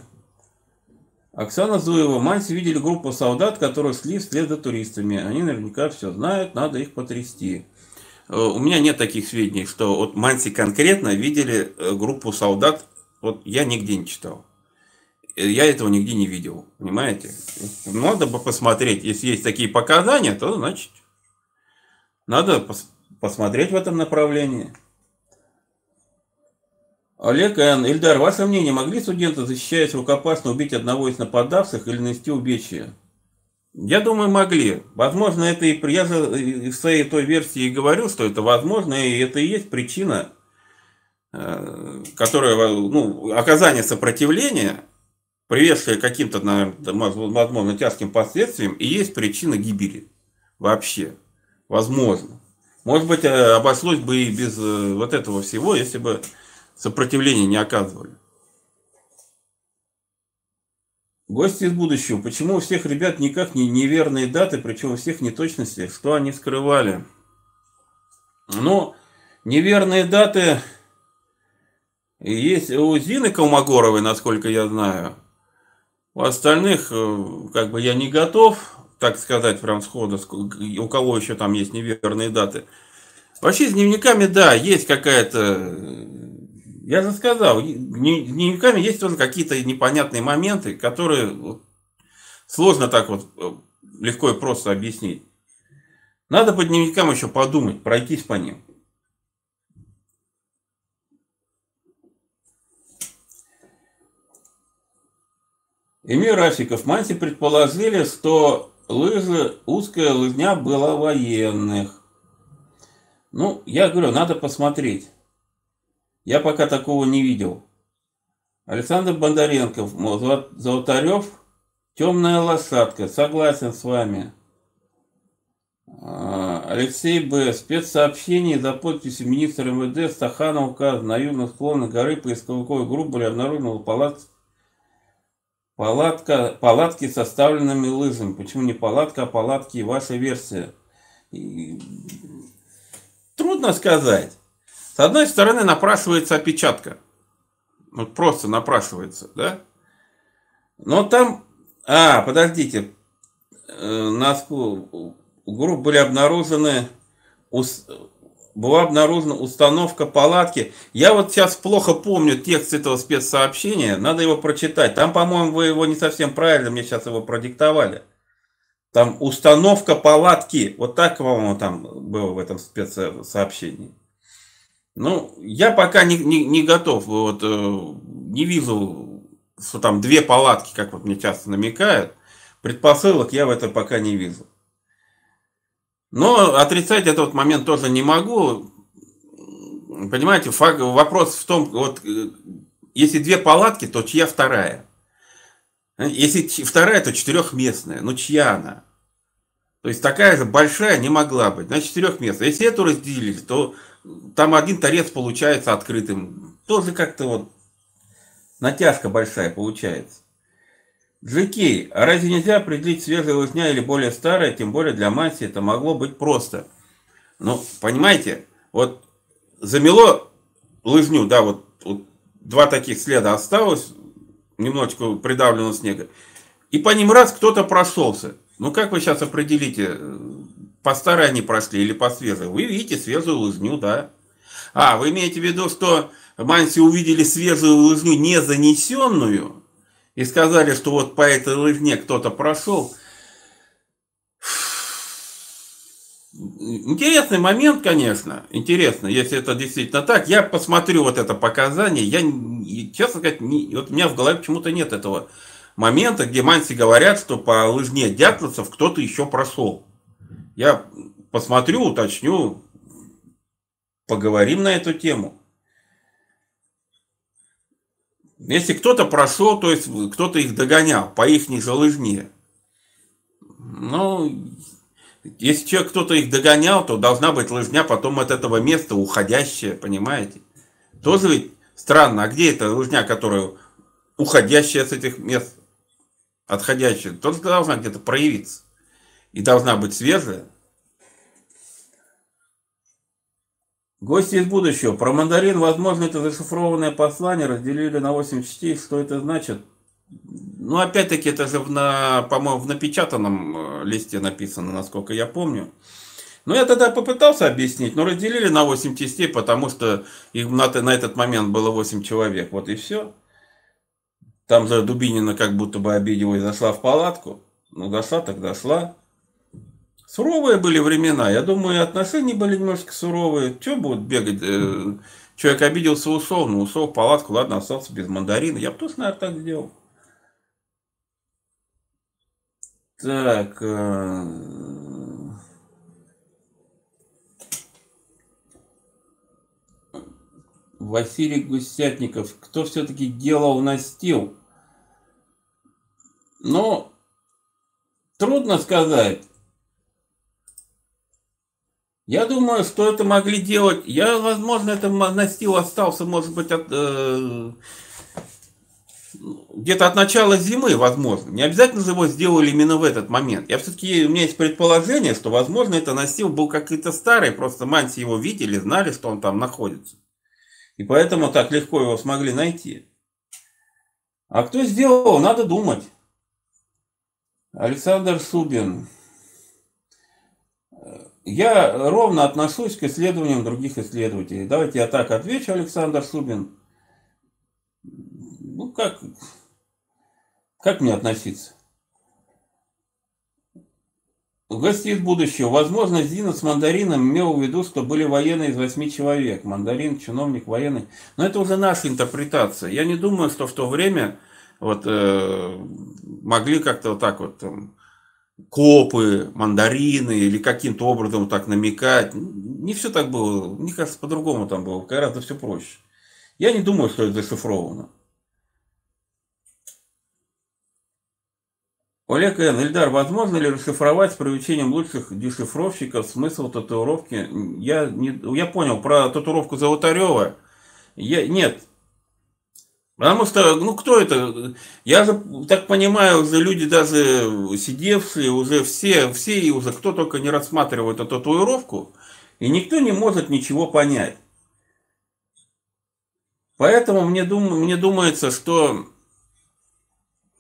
Оксана Зуева, Манси видели группу солдат, которые шли вслед за туристами. Они наверняка все знают, надо их потрясти. Э, у меня нет таких сведений, что вот Манси конкретно видели э, группу солдат, вот я нигде не читал. Э, я этого нигде не видел, понимаете? Надо бы посмотреть, если есть такие показания, то значит надо пос посмотреть в этом направлении. Олег Н. Ильдар, ваше мнение, могли студенты, защищаясь рукопашно, убить одного из нападавших или нанести увечья? Я думаю, могли. Возможно, это и я же в своей той версии и говорю, что это возможно, и это и есть причина, э, которая, ну, оказание сопротивления, приведшее к каким-то, возможно, тяжким последствиям, и есть причина гибели вообще. Возможно. Может быть, э, обошлось бы и без э, вот этого всего, если бы сопротивления не оказывали. Гости из будущего. Почему у всех ребят никак не неверные даты, причем у всех неточности? Что они скрывали? Ну, неверные даты есть у Зины Колмогоровой, насколько я знаю. У остальных, э, как бы я не готов, так сказать, прям сходу, у кого еще там есть неверные даты. Вообще с дневниками, да, есть какая-то я же сказал, дневниками есть тоже какие-то непонятные моменты, которые сложно так вот э, легко и просто объяснить. Надо по дневникам еще подумать, пройтись по ним. Эмир Рафиков, Манси предположили, что лыжи, узкая лыжня была военных. Ну, я говорю, надо посмотреть. Я пока такого не видел. Александр Бондаренко, Золотарев, темная лошадка, согласен с вами. А, Алексей Б. Спецсообщение за подписью министра МВД Стаханова указано на южном склоне горы поисковой группы были обнаружены палат... палатка... палатки с составленными лыжами. Почему не палатка, а палатки? Ваша версия. И... Трудно сказать. С одной стороны, напрашивается опечатка. Вот просто напрашивается, да? Но там... А, подождите. Э, на у групп были обнаружены... Была обнаружена установка палатки. Я вот сейчас плохо помню текст этого спецсообщения. Надо его прочитать. Там, по-моему, вы его не совсем правильно мне сейчас его продиктовали. Там установка палатки. Вот так, по-моему, там было в этом спецсообщении. Ну, я пока не, не, не готов, вот, э, не вижу, что там две палатки, как вот мне часто намекают. Предпосылок я в этом пока не вижу. Но отрицать этот момент тоже не могу. Понимаете, факт, вопрос в том, вот э, если две палатки, то чья вторая? Если вторая, то четырехместная. Ну, чья она? То есть такая же большая не могла быть. Значит, четырехместная. Если эту разделили, то там один торец получается открытым. Тоже как-то вот натяжка большая получается. Джекей, а разве нельзя определить свежая лыжня или более старая, тем более для масси это могло быть просто. Ну, понимаете, вот замело лыжню, да, вот, вот два таких следа осталось, немножечко придавлено снега, и по ним раз кто-то прошелся. Ну, как вы сейчас определите, по старой они прошли или по свежей? Вы видите свежую лыжню, да. А, вы имеете в виду, что Манси увидели свежую лыжню, не занесенную, и сказали, что вот по этой лыжне кто-то прошел. Интересный момент, конечно, интересно, если это действительно так. Я посмотрю вот это показание, я, честно сказать, не, вот у меня в голове почему-то нет этого момента, где манси говорят, что по лыжне дятловцев кто-то еще прошел. Я посмотрю, уточню, поговорим на эту тему. Если кто-то прошел, то есть кто-то их догонял по их же. Ну, если человек кто-то их догонял, то должна быть лыжня потом от этого места уходящая, понимаете? Тоже ведь странно, а где эта лыжня, которая уходящая с этих мест, отходящая, тоже должна где-то проявиться. И должна быть свежая. Гости из будущего. Про мандарин, возможно, это зашифрованное послание разделили на 8 частей. Что это значит? Ну, опять-таки, это же, на, по-моему, в напечатанном э, листе написано, насколько я помню. Ну, я тогда попытался объяснить, но разделили на 8 частей, потому что их на, на этот момент было 8 человек. Вот и все. Там же Дубинина как будто бы обиделась, зашла в палатку. Ну, дошла так дошла. Суровые были времена. Я думаю, и отношения были немножко суровые. Что будут бегать? Э, человек обиделся, ушел. Ну, ушел в палатку, ладно, остался без мандарина. Я бы тоже, наверное, так сделал. Так. Э, Василий Гусятников. Кто все-таки делал настил? Ну, трудно сказать. Я думаю, что это могли делать. Я, возможно, это настил остался, может быть, от, э, где-то от начала зимы, возможно. Не обязательно же его сделали именно в этот момент. Я все-таки, у меня есть предположение, что, возможно, это настил был какой-то старый, просто манси его видели, знали, что он там находится. И поэтому так легко его смогли найти. А кто сделал, надо думать. Александр Субин. Я ровно отношусь к исследованиям других исследователей. Давайте я так отвечу, Александр Субин. Ну, как, как мне относиться? В гости из будущего. Возможно, Зина с мандарином имел в виду, что были военные из восьми человек. Мандарин, чиновник, военный. Но это уже наша интерпретация. Я не думаю, что в то время вот, э, могли как-то вот так вот там, копы, мандарины или каким-то образом так намекать. Не все так было. Мне кажется, по-другому там было. Гораздо все проще. Я не думаю, что это зашифровано. Олег Н. Ильдар, возможно ли расшифровать с привлечением лучших дешифровщиков смысл татуировки? Я, не, я понял про татуировку Золотарева. Я, нет, Потому что, ну кто это? Я же так понимаю, уже люди даже сидевшие, уже все, все и уже кто только не рассматривает эту татуировку, и никто не может ничего понять. Поэтому мне, дум, мне думается, что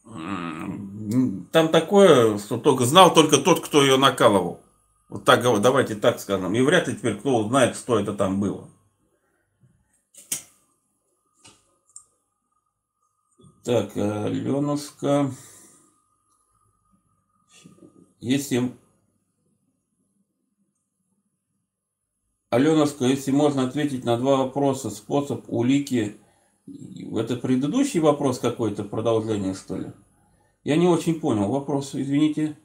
там такое, что только знал только тот, кто ее накалывал. Вот так, давайте так скажем. И вряд ли теперь кто узнает, что это там было. Так, Аленушка. Если... Аленушка, если можно ответить на два вопроса. Способ улики. Это предыдущий вопрос какой-то, продолжение что ли? Я не очень понял вопрос, извините.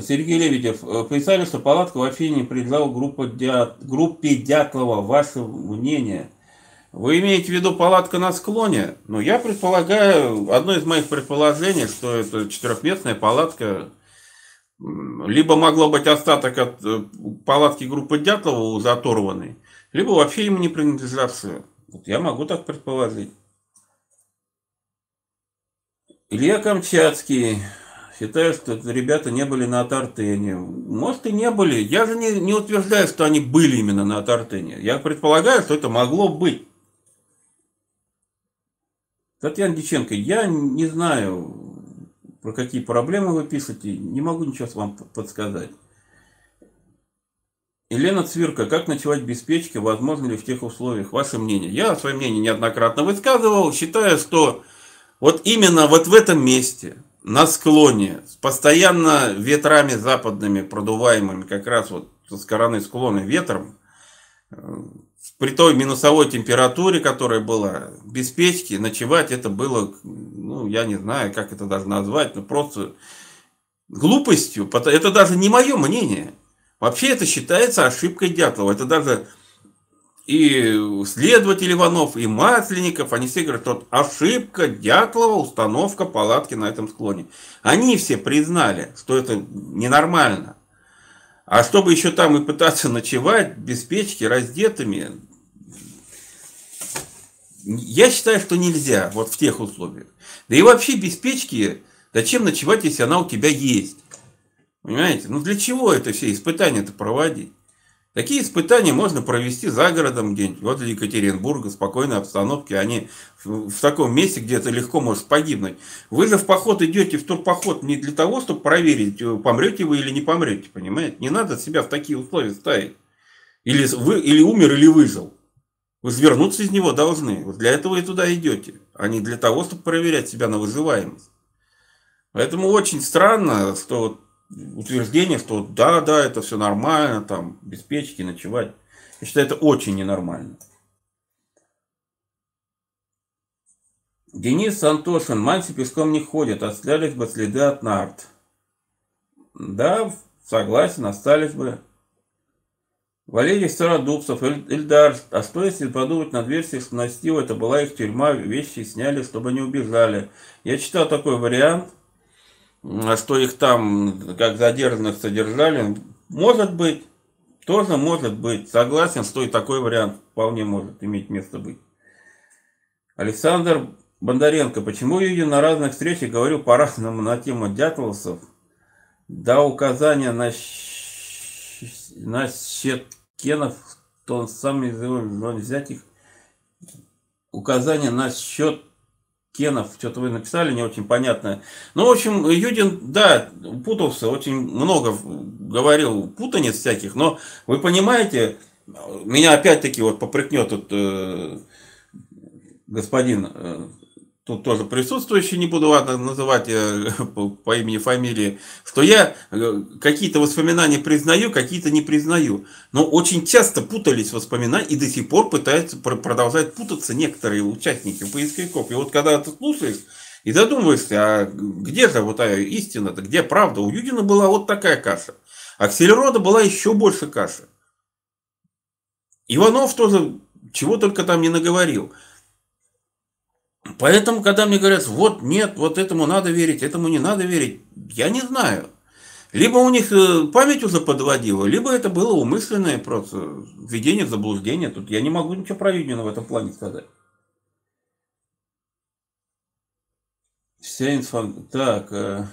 Сергей Лебедев, писали, что палатка вообще не принадлежала группе Дятлова. Ваше мнение – вы имеете в виду палатка на склоне? Ну, я предполагаю, одно из моих предположений, что это четырехместная палатка, либо могло быть остаток от э, палатки группы Дятлова уже оторванной, либо вообще им не принадлежавшая. Вот я могу так предположить. Илья Камчатский. Считаю, что ребята не были на Тартене. Может и не были. Я же не, не утверждаю, что они были именно на Тартене. Я предполагаю, что это могло быть. Татьяна Диченко, я не знаю, про какие проблемы вы пишете, не могу ничего вам подсказать. Елена Цвирка, как ночевать без печки, возможно ли в тех условиях? Ваше мнение? Я свое мнение неоднократно высказывал, считаю, что вот именно вот в этом месте, на склоне, с постоянно ветрами западными, продуваемыми как раз вот со стороны склона ветром, э, при той минусовой температуре, которая была, без печки, ночевать это было, ну, я не знаю, как это даже назвать, но просто глупостью. Это даже не мое мнение. Вообще это считается ошибкой Дятлова. Это даже и следователь Иванов, и Масленников, они все говорят, что ошибка Дятлова, установка палатки на этом склоне. Они все признали, что это ненормально. А чтобы еще там и пытаться ночевать без печки, раздетыми, я считаю, что нельзя вот в тех условиях. Да и вообще без печки зачем ночевать, если она у тебя есть? Понимаете? Ну для чего это все испытания-то проводить? Такие испытания можно провести за городом где-нибудь, возле Екатеринбурга, спокойной обстановке. Они в, в таком месте, где это легко может погибнуть. Вы же в поход идете в турпоход не для того, чтобы проверить, э, помрете вы или не помрете, понимаете? Не надо себя в такие условия ставить. Или, вы, или умер, или выжил. Вы свернуться из него должны. Вот для этого и туда идете, а не для того, чтобы проверять себя на выживаемость. Поэтому очень странно, что утверждение, что да, да, это все нормально, там, без печки ночевать. Я считаю, это очень ненормально. Денис Антошин, мальцы песком не ходят, остались бы следы от нарт. Да, согласен, остались бы. Валерий Стародубцев, Эльдар, а что если подумать над версией, что Настил, это была их тюрьма, вещи сняли, чтобы не убежали. Я читал такой вариант, а что их там как задержанных содержали, может быть, тоже может быть. Согласен, что и такой вариант вполне может иметь место быть. Александр Бондаренко, почему я на разных встречах говорю по-разному на тему дятловцев, да указания на, на Щеткенов, то он сам не взять их указания на счет Кенов, что-то вы написали, не очень понятно. Ну, в общем, Юдин, да, путался, очень много говорил путаниц всяких, но вы понимаете, меня опять-таки вот попрекнет тут э, господин э, тут тоже присутствующий, не буду называть э, по, по имени, фамилии, что я э, какие-то воспоминания признаю, какие-то не признаю. Но очень часто путались воспоминания и до сих пор пытаются продолжать путаться некоторые участники поисковиков. И вот когда ты слушаешь и задумываешься, а где же вот истина-то, где правда? У Юдина была вот такая каша. А Ксельрода была еще больше каши. Иванов тоже чего только там не наговорил. Поэтому, когда мне говорят, вот нет, вот этому надо верить, этому не надо верить, я не знаю. Либо у них э, память уже подводила, либо это было умышленное просто введение в заблуждение. Тут я не могу ничего про в этом плане сказать. Вся информация... Так... Э...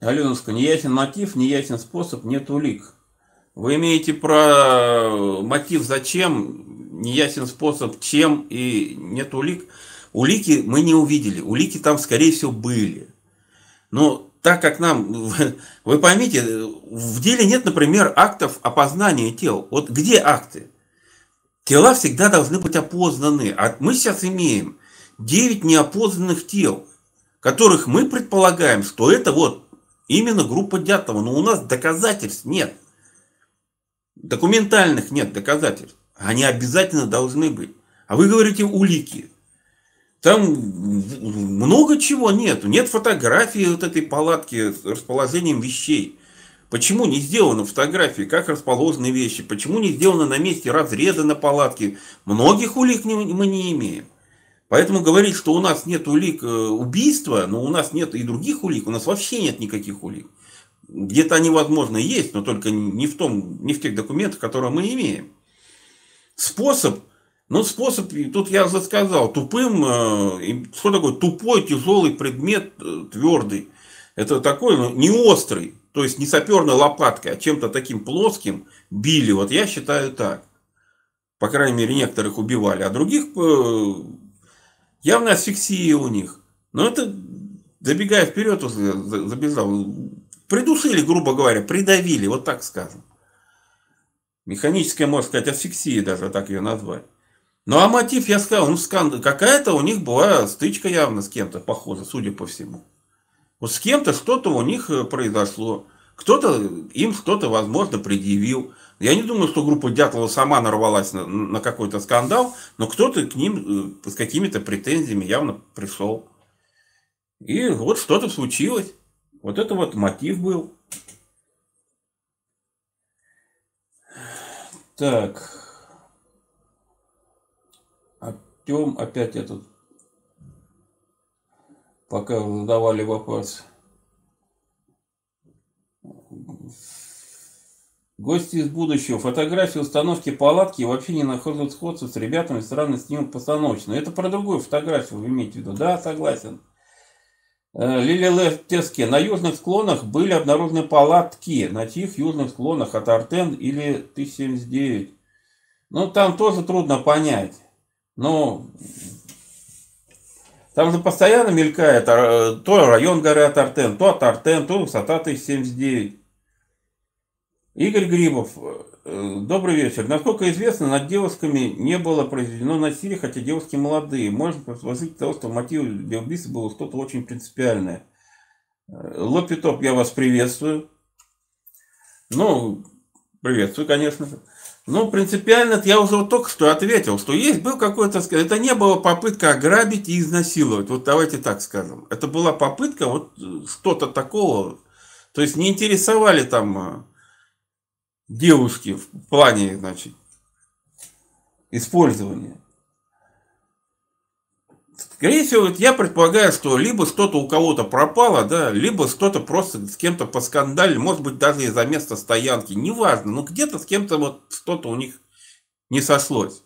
Аленушка, неясен мотив, неясен способ, нет улик. Вы имеете про мотив зачем, неясен способ чем и нет улик. Улики мы не увидели, улики там скорее всего были. Но так как нам, вы поймите, в деле нет, например, актов опознания тел. Вот где акты? Тела всегда должны быть опознаны. А мы сейчас имеем 9 неопознанных тел, которых мы предполагаем, что это вот именно группа Дятлова. Но у нас доказательств нет. Документальных нет доказательств. Они обязательно должны быть. А вы говорите улики. Там много чего нет. Нет фотографии вот этой палатки с расположением вещей. Почему не сделаны фотографии, как расположены вещи? Почему не сделано на месте разреза на палатке? Многих улик мы не имеем. Поэтому говорить, что у нас нет улик э, убийства, но у нас нет и других улик, у нас вообще нет никаких улик. Где-то они, возможно, есть, но только не в, том, не в тех документах, которые мы имеем. Способ, ну, способ, тут я уже сказал, тупым, э, что такое тупой, тяжелый предмет, э, твердый. Это такой, ну, не острый, то есть не саперной лопаткой, а чем-то таким плоским били. Вот я считаю так. По крайней мере, некоторых убивали, а других э, явно асфиксия у них. Но это, забегая вперед, забежал, Придушили, грубо говоря, придавили, вот так скажем. Механическая, можно сказать, асфиксия даже, так ее назвать. Ну а мотив, я сказал, ну сканд... какая-то у них была стычка явно с кем-то, похоже, судя по всему. Вот с кем-то что-то у них э, произошло. Кто-то им что-то, возможно, предъявил. Я не думаю, что группа Дятлова сама нарвалась на, на какой-то скандал, но кто-то к ним э, с какими-то претензиями явно пришел. И вот что-то случилось. Вот это вот мотив был. Так. Артем опять этот. Пока задавали вопрос. Гости из будущего. Фотографии установки палатки вообще не находят сходства с ребятами, странно снимут постановочно. Это про другую фотографию вы имеете в виду? Да, согласен. Э, Лилия Лертески. На южных склонах были обнаружены палатки. На чьих южных склонах? От Артен или Т-79? Ну, там тоже трудно понять. Но там же постоянно мелькает э, то район горы от Артен, то от Артен, то высота Т-79. Игорь Грибов. Э, добрый вечер. Насколько известно, над девушками не было произведено насилие, хотя девушки молодые. Можно предположить того, что мотив для убийства было что-то очень принципиальное. Э, Лопитоп, я вас приветствую. Ну, приветствую, конечно. Ну, принципиально я уже вот только что ответил, что есть был какой-то... Это не была попытка ограбить и изнасиловать. Вот давайте так скажем. Это была попытка вот э, что-то такого. То есть не интересовали там девушки в плане, значит, использования. Скорее всего, я предполагаю, что либо что-то у кого-то пропало, да, либо что-то просто с кем-то поскандалили, может быть, даже из-за места стоянки, неважно, но где-то с кем-то вот что-то у них не сошлось.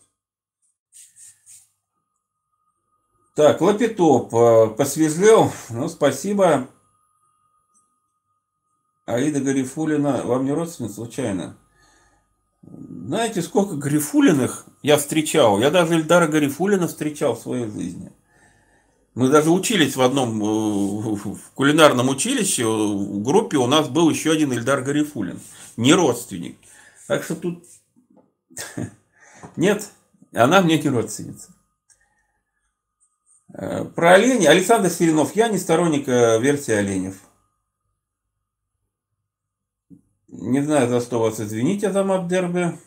Так, Лапитоп э, посвежел, ну, спасибо. Аида Гарифулина, вам не родственница случайно? Знаете, сколько Гарифулиных я встречал? Я даже Ильдара Гарифулина встречал в своей жизни. Мы даже учились в одном э, в кулинарном училище, в группе у нас был еще один Ильдар Гарифулин, не родственник. Так что тут нет, она мне не родственница. Э, про оленей. Александр Селенов. Я не сторонник э, версии оленев. Не знаю, за что вас извините, за Дерби.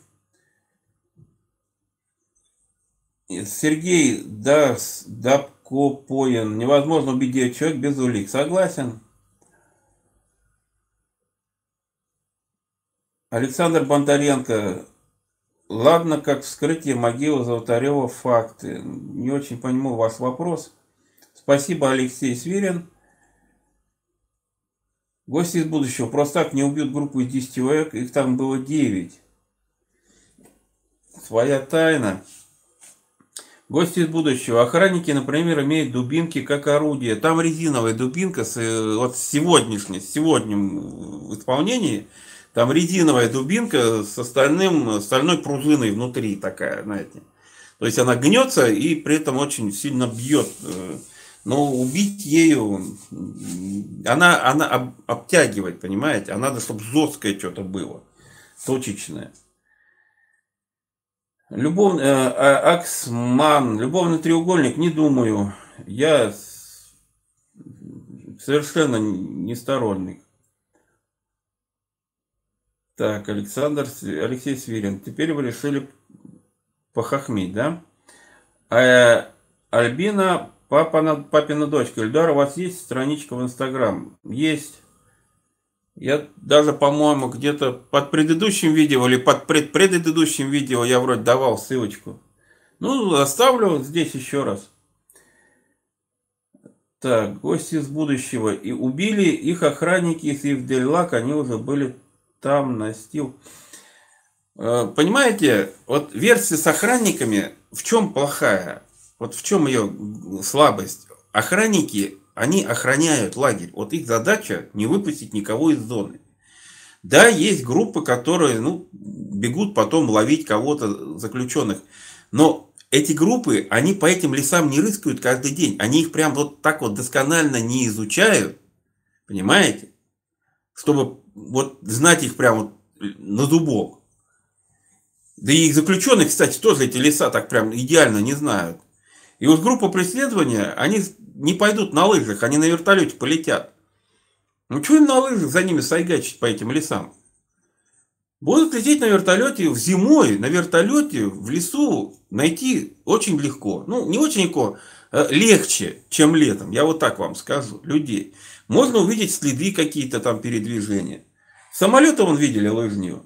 Сергей да, Дабкопоин. Невозможно убить 9 человек без улик. Согласен. Александр Бондаренко. Ладно, как вскрытие могилы Золотарева факты. Не очень понимаю ваш вопрос. Спасибо, Алексей Свирин. Гости из будущего. Просто так не убьют группу из 10 человек. Их там было 9. Своя тайна. Гости из будущего. Охранники, например, имеют дубинки как орудие. Там резиновая дубинка с, э, вот сегодняшней, с сегодним исполнении. Там резиновая дубинка с остальным, стальной пружиной внутри такая, знаете. То есть она гнется и при этом очень сильно бьет э, но убить ею, она, она обтягивает, понимаете? А надо, чтобы жесткое что-то было, точечное. Любовный, э, а, Аксман, любовный треугольник, не думаю. Я совершенно не сторонник. Так, Александр, Алексей Свирин. Теперь вы решили похохмить, да? А, Альбина Папа, папина дочка. Ильдар, у вас есть страничка в Инстаграм? Есть. Я даже, по-моему, где-то под предыдущим видео или под пред предыдущим видео я вроде давал ссылочку. Ну, оставлю здесь еще раз. Так, гости из будущего. И убили их охранники из Евдельлак, они уже были там, на стил. Э, понимаете, вот версия с охранниками в чем плохая? Вот в чем ее слабость? Охранники, они охраняют лагерь. Вот их задача не выпустить никого из зоны. Да, есть группы, которые ну, бегут потом ловить кого-то заключенных. Но эти группы, они по этим лесам не рыскают каждый день. Они их прям вот так вот досконально не изучают. Понимаете? Чтобы вот знать их прям вот на зубок. Да и заключенные, кстати, тоже эти леса так прям идеально не знают. И вот группа преследования, они не пойдут на лыжах, они на вертолете полетят. Ну что им на лыжах за ними сайгачить по этим лесам? Будут лететь на вертолете в зимой, на вертолете в лесу найти очень легко. Ну, не очень легко, а легче, чем летом. Я вот так вам скажу, людей. Можно увидеть следы какие-то там передвижения. Самолеты вон видели лыжню.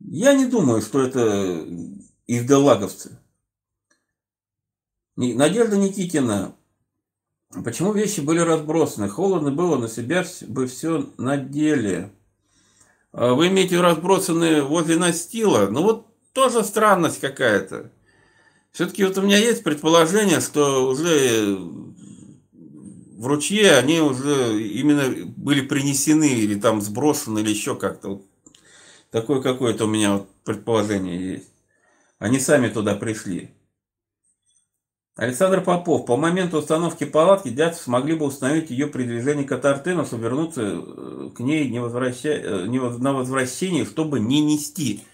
Я не думаю, что это изгалаговцы. Надежда Никитина. Почему вещи были разбросаны? Холодно было, на себя бы все надели. А вы имеете разбросаны возле настила? Ну вот тоже странность какая-то. Все-таки вот у меня есть предположение, что уже в ручье они уже именно были принесены или там сбросены или еще как-то. Вот такое какое-то у меня предположение есть. Они сами туда пришли. Александр Попов. По моменту установки палатки Дятьев смогли бы установить ее при движении к Атартену, чтобы вернуться э, к ней не возвраща... Э, не на возвращение, чтобы не нести.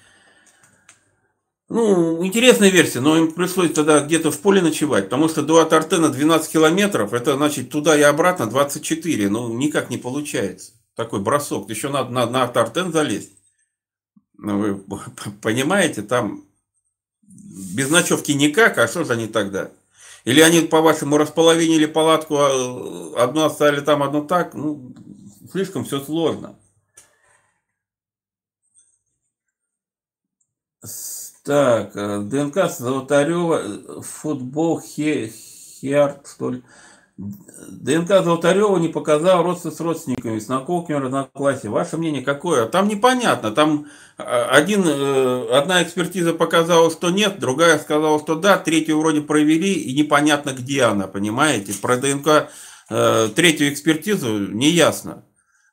Ну, интересная версия, но им пришлось тогда где-то в поле ночевать, потому что до Атартена 12 километров, это значит туда и обратно 24, ну, никак не получается. Такой бросок, еще надо на, на Атартен залезть. Ну, вы понимаете, там без ночевки никак, а что же они тогда? Или они, по-вашему, располовинили палатку, а, одну оставили там, одну так? Ну, слишком все сложно. Так, э, ДНК Золотарева, э, футбол Херт, что ли. ДНК Золотарева не показал родство с родственниками, с наколками одноклассе. Ваше мнение какое? Там непонятно. Там э, один, одна экспертиза показала, что нет, другая сказала, что да, третью вроде провели, и непонятно, где она, понимаете? Про ДНК третью экспертизу не ясно,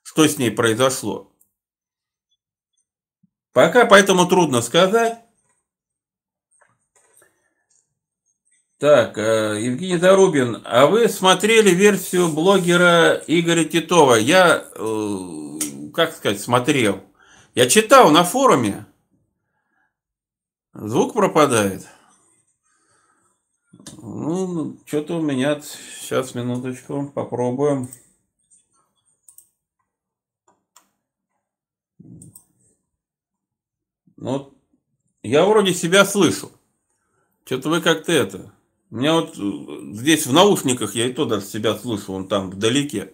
что с ней произошло. Пока поэтому трудно сказать. Так, э, Евгений Зарубин, а вы смотрели версию блогера Игоря Титова? Я, э, как сказать, смотрел. Я читал на форуме. Звук пропадает. Ну, что-то у меня... Сейчас, минуточку, попробуем. Ну, я вроде себя слышу. Что-то вы как-то это... У меня вот э, здесь в наушниках я и то даже себя слышу, он там вдалеке.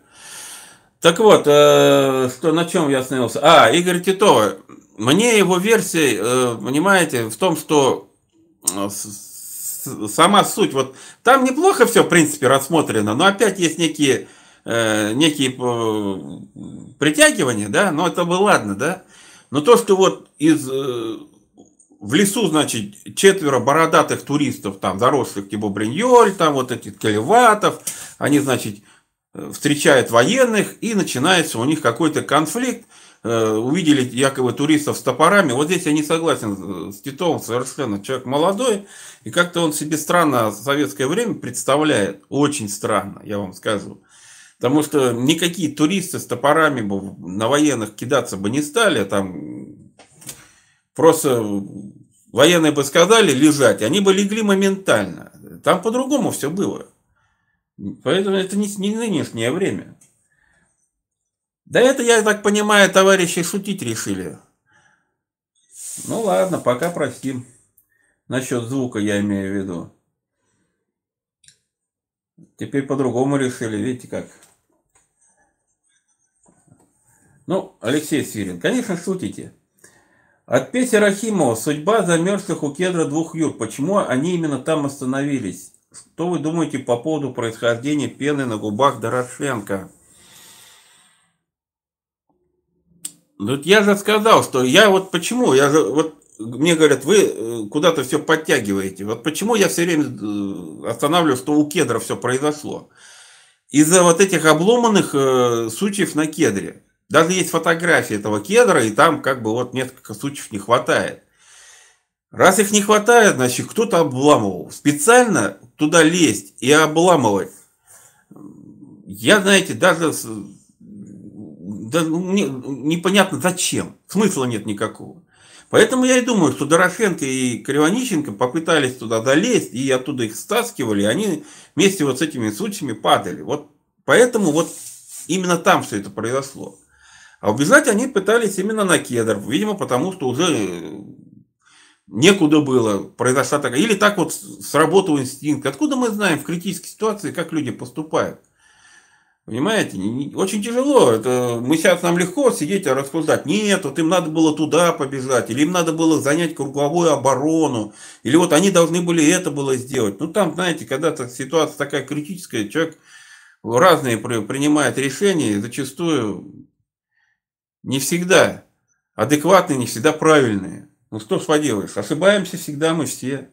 Так вот, э, что, на чем я остановился? А, Игорь Титова. Мне его версия, э, понимаете, в том, что э, сама суть, вот там неплохо все, в принципе, рассмотрено, но опять есть некие, э, некие э, притягивания, да, но это бы ладно, да. Но то, что вот из э, в лесу, значит, четверо бородатых туристов, там, заросших типа Бриньоль, там вот этих Келеватов, они, значит, э, встречают военных, и начинается у них какой-то конфликт, э, увидели якобы туристов с топорами. Вот здесь я не согласен э, с Титовым совершенно. Человек молодой, и как-то он себе странно советское время представляет. Очень странно, я вам скажу. Потому что никакие туристы с топорами бы на военных кидаться бы не стали, там Просто военные бы сказали лежать, они бы легли моментально. Там по-другому все было. Поэтому это не, не нынешнее время. Да это, я так понимаю, товарищи шутить решили. Ну ладно, пока простим. Насчет звука я имею в виду. Теперь по-другому решили, видите как. Ну, Алексей Свирин, конечно, шутите. От Пети Рахимова. Судьба замерзших у кедра двух юр. Почему они именно там остановились? Что вы думаете по поводу происхождения пены на губах Дорошенко? Ну, я же сказал, что я вот почему, я же, вот мне говорят, вы э, куда-то все подтягиваете. Вот почему я все время э, останавливаю, что у кедра все произошло. Из-за вот этих обломанных э, сучьев на кедре. Даже есть фотографии этого кедра, и там как бы вот несколько случаев не хватает. Раз их не хватает, значит кто-то обламывал. Специально туда лезть и обламывать. Я, знаете, даже да, не, непонятно зачем. Смысла нет никакого. Поэтому я и думаю, что Дорошенко и Кривонищенко попытались туда залезть, и оттуда их стаскивали, и они вместе вот с этими случаями падали. Вот поэтому вот именно там все это произошло. А убежать они пытались именно на кедр, видимо, потому что уже некуда было, произошла такая, или так вот сработал инстинкт. Откуда мы знаем в критической ситуации, как люди поступают? Понимаете, очень тяжело. Это, мы сейчас нам легко сидеть и рассуждать. Нет, вот им надо было туда побежать, или им надо было занять круговую оборону, или вот они должны были это было сделать. Ну там, знаете, когда-то ситуация такая критическая, человек разные принимает решения, и зачастую не всегда адекватные, не всегда правильные. Ну что ж поделаешь, ошибаемся всегда мы все.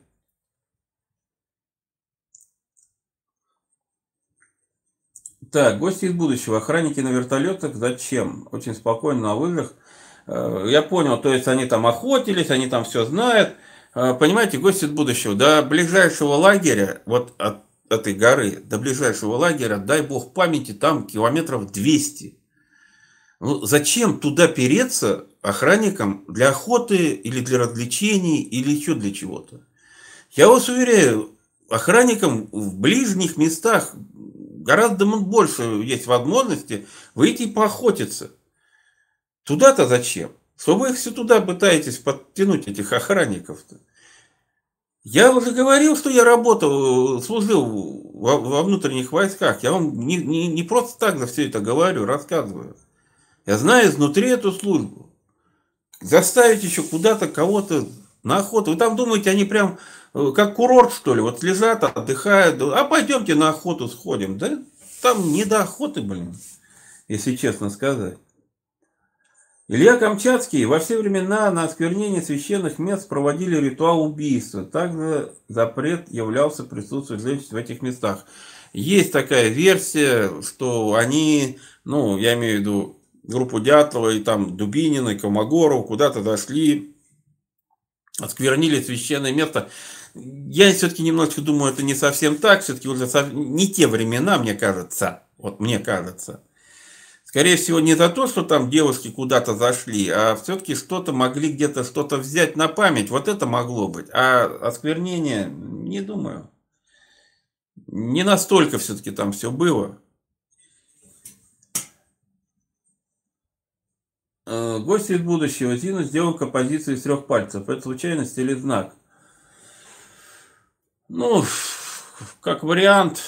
Так, гости из будущего. Охранники на вертолетах зачем? Очень спокойно на лыжах. Э, я понял, то есть они там охотились, они там все знают. Э, понимаете, гости из будущего. До ближайшего лагеря, вот от этой горы, до ближайшего лагеря, дай бог памяти, там километров 200. Ну, зачем туда переться охранникам для охоты или для развлечений или еще для чего-то? Я вас уверяю, охранникам в ближних местах гораздо больше есть возможности выйти и поохотиться. Туда-то зачем? Что вы их все туда пытаетесь подтянуть, этих охранников-то? Я уже говорил, что я работал, служил во, внутренних войсках. Я вам не, не, не просто так за все это говорю, рассказываю. Я знаю изнутри эту службу. Заставить еще куда-то кого-то на охоту. Вы там думаете, они прям э, как курорт, что ли, вот лежат, отдыхают. А пойдемте на охоту сходим. Да там не до охоты, блин, если честно сказать. Илья Камчатский во все времена на осквернение священных мест проводили ритуал убийства. Также запрет являлся присутствовать женщин в этих местах. Есть такая версия, что они, ну, я имею в виду группу Дятлова и там Дубинина, и Колмогоров куда-то дошли, осквернили священное место. Я все-таки немножечко думаю, это не совсем так, все-таки уже не те времена, мне кажется, вот мне кажется. Скорее всего, не за то, что там девушки куда-то зашли, а все-таки что-то могли где-то что-то взять на память. Вот это могло быть. А осквернение, не думаю. Не настолько все-таки там все было. Гость из будущего. Зина сделал композицию из трех пальцев. Это случайность или знак? Ну, как вариант,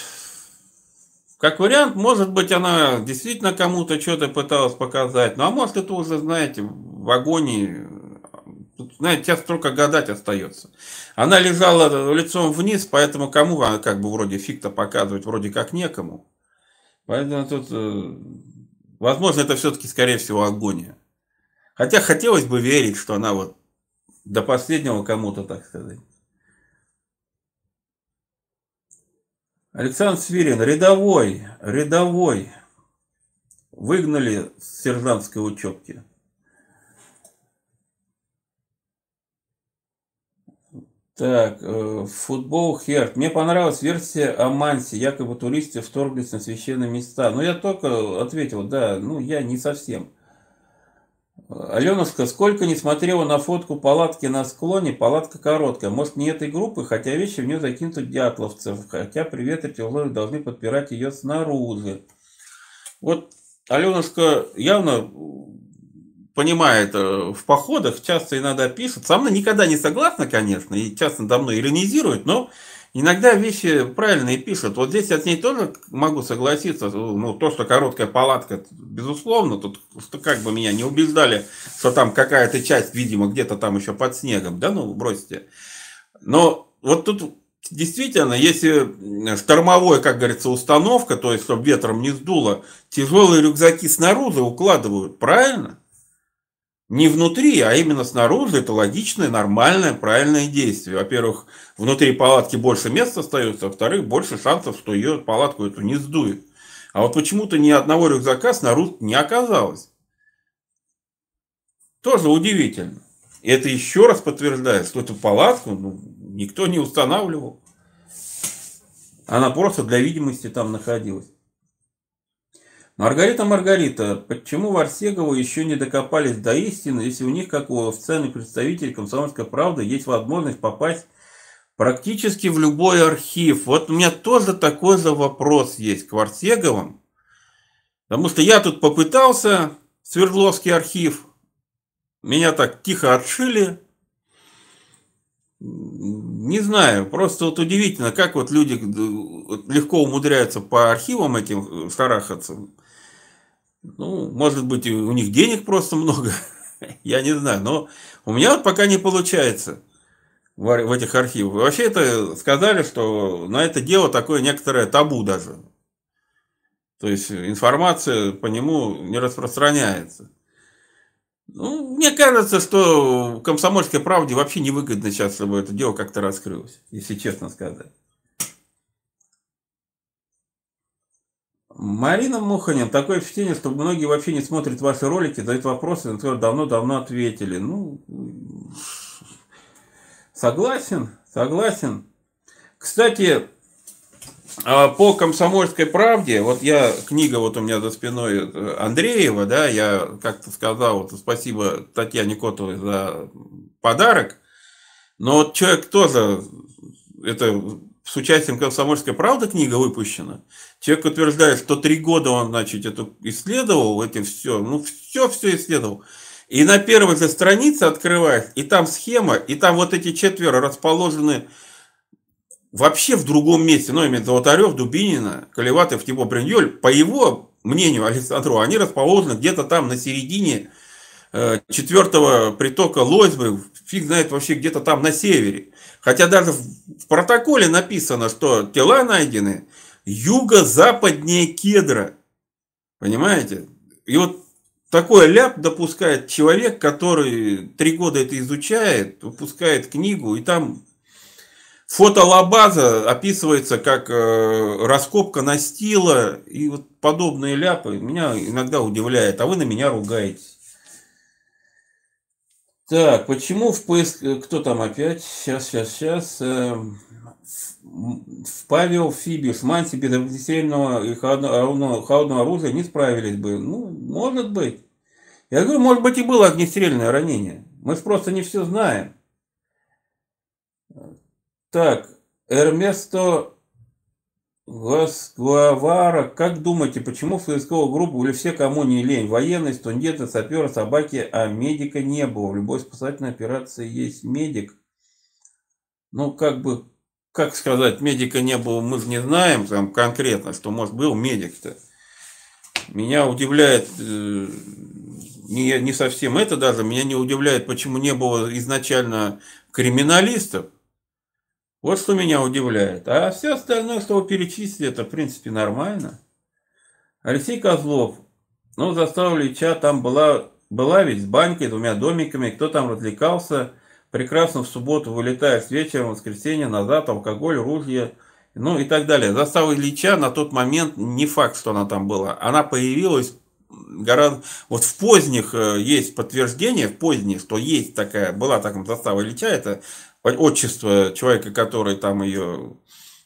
как вариант, может быть, она действительно кому-то что-то пыталась показать. Ну, а может, это уже, знаете, в агонии. Тут, знаете, сейчас только гадать остается. Она лежала лицом вниз, поэтому кому она как бы вроде фиг-то показывать, вроде как некому. Поэтому тут, э, возможно, это все-таки, скорее всего, агония. Хотя хотелось бы верить, что она вот до последнего кому-то, так сказать. Александр Свирин, рядовой, рядовой. Выгнали с сержантской учебки. Так, э, футбол Херт. Мне понравилась версия о Мансе. Якобы туристы вторглись на священные места. Но ну, я только ответил, да, ну я не совсем. Аленушка, сколько не смотрела на фотку палатки на склоне, палатка короткая. Может, не этой группы, хотя вещи в нее закинуты дятловцев. Хотя при ветре условия должны подпирать ее снаружи. Вот Аленушка явно понимает э, в походах, часто иногда пишет. Со мной никогда не согласна, конечно, и часто давно иронизирует, но Иногда вещи правильные пишут. Вот здесь я с ней тоже могу согласиться. Ну, то, что короткая палатка, безусловно, тут как бы меня не убеждали, что там какая-то часть, видимо, где-то там еще под снегом. Да ну, бросьте. Но вот тут действительно, если штормовой, как говорится, установка, то есть, чтобы ветром не сдуло, тяжелые рюкзаки снаружи укладывают, правильно? Не внутри, а именно снаружи, это логичное, нормальное, правильное действие. Во-первых, внутри палатки больше места остается, во-вторых, больше шансов, что ее палатку эту не сдует. А вот почему-то ни одного рюкзака снаружи не оказалось. Тоже удивительно. И это еще раз подтверждает, что эту палатку ну, никто не устанавливал. Она просто для видимости там находилась. Маргарита Маргарита, почему Варсегову еще не докопались до истины, если у них, как у официальных представителей комсомольской правды, есть возможность попасть практически в любой архив? Вот у меня тоже такой же вопрос есть к Варсеговым. Потому что я тут попытался, Свердловский архив, меня так тихо отшили. Не знаю, просто вот удивительно, как вот люди легко умудряются по архивам этим шарахаться. Ну, может быть, у них денег просто много, я не знаю. Но у меня вот пока не получается в, в этих архивах. Вообще это сказали, что на это дело такое некоторое табу даже. То есть информация по нему не распространяется. Ну, мне кажется, что комсомольской правде вообще невыгодно сейчас, чтобы это дело как-то раскрылось, если честно сказать. Марина Муханин, такое впечатление, что многие вообще не смотрят ваши ролики, задают вопросы, на которые давно-давно ответили. Ну, согласен, согласен. Кстати, а по комсомольской правде, вот я, книга вот у меня за спиной э, Андреева, да, я как-то сказал, вот спасибо Татьяне Котовой за подарок, но вот человек тоже, это с участием комсомольской правды книга выпущена, человек утверждает, что три года он, значит, это исследовал, эти все, ну, все-все исследовал, и на первой же странице открывает, и там схема, и там вот эти четверо расположены вообще в другом месте, ну, именно Золотарев, Дубинина, Колеватов, Типо Бриньоль, по его мнению Александру, они расположены где-то там на середине э, четвертого притока Лозьбы, фиг знает вообще где-то там на севере. Хотя даже в протоколе написано, что тела найдены юго-западнее кедра. Понимаете? И вот такой ляп допускает человек, который три года это изучает, выпускает книгу, и там Фотолабаза описывается как э, раскопка настила и вот подобные ляпы меня иногда удивляет, а вы на меня ругаетесь. Так, почему в поиск... Кто там опять? Сейчас, сейчас, сейчас. Э, в Павел Фибиш, Манси без огнестрельного и холодного, холодного оружия не справились бы. Ну, может быть. Я говорю, может быть и было огнестрельное ранение. Мы же просто не все знаем. Так, Эрместо Гасквавара, как думаете, почему в поисковую группу были все, кому не лень? Военные, студенты, саперы, собаки, а медика не было. В любой спасательной операции есть медик. Ну, как бы, как сказать, медика не было, мы же не знаем там конкретно, что, может, был медик-то. Меня удивляет э, не, не совсем это даже, меня не удивляет, почему не было изначально криминалистов. Вот что меня удивляет. А все остальное, что вы перечислили, это в принципе нормально. Алексей Козлов. Ну, застава Ильича там была, была ведь с банькой, двумя домиками. Кто там развлекался? Прекрасно в субботу вылетает вечером, в воскресенье назад, алкоголь, ружье, ну и так далее. Застава Ильича на тот момент не факт, что она там была. Она появилась гораздо... Вот в поздних э, есть подтверждение, в поздних, что есть такая, была такая застава Ильича, это отчество человека, который там ее,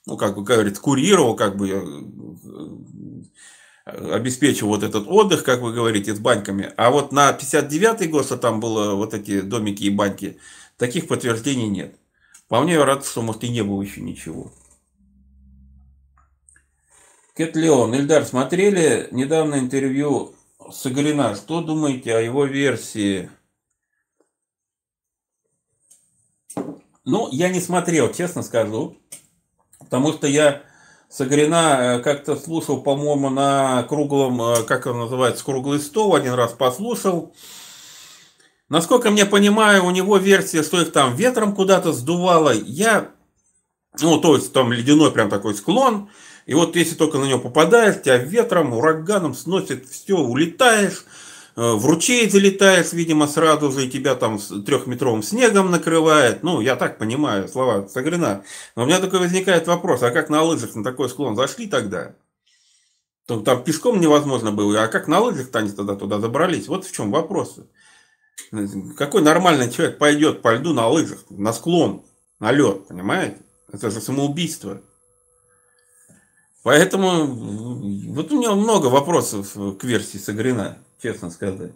ну, как бы говорит, курировал, как бы э, обеспечил вот этот отдых, как вы говорите, с баньками. А вот на 59-й год, что там было вот эти домики и баньки, таких подтверждений нет. Вполне вероятно, что, может, и не было еще ничего. Кэт Леон, Ильдар, смотрели недавно интервью Сагарина. Что думаете о его версии Ну, я не смотрел, честно скажу. Потому что я Сагрина э, как-то слушал, по-моему, на круглом, э, как он называется, круглый стол, один раз послушал. Насколько мне понимаю, у него версия, что их там ветром куда-то сдувало. Я, ну, то есть там ледяной прям такой склон. И вот если только на него попадаешь, тебя ветром, ураганом сносит все, улетаешь. Э, в ручей залетаешь, видимо, сразу же, и тебя там с трехметровым снегом накрывает. Ну, я так понимаю, слова Сагрина. Но у меня такой возникает вопрос, а как на лыжах на такой склон зашли тогда? Там пешком невозможно было, а как на лыжах-то они тогда туда забрались? Вот в чем вопрос. Какой нормальный человек пойдет по льду на лыжах, на склон, на лед, понимаете? Это же самоубийство. Поэтому вот у него много вопросов к версии Сагрина, честно сказать.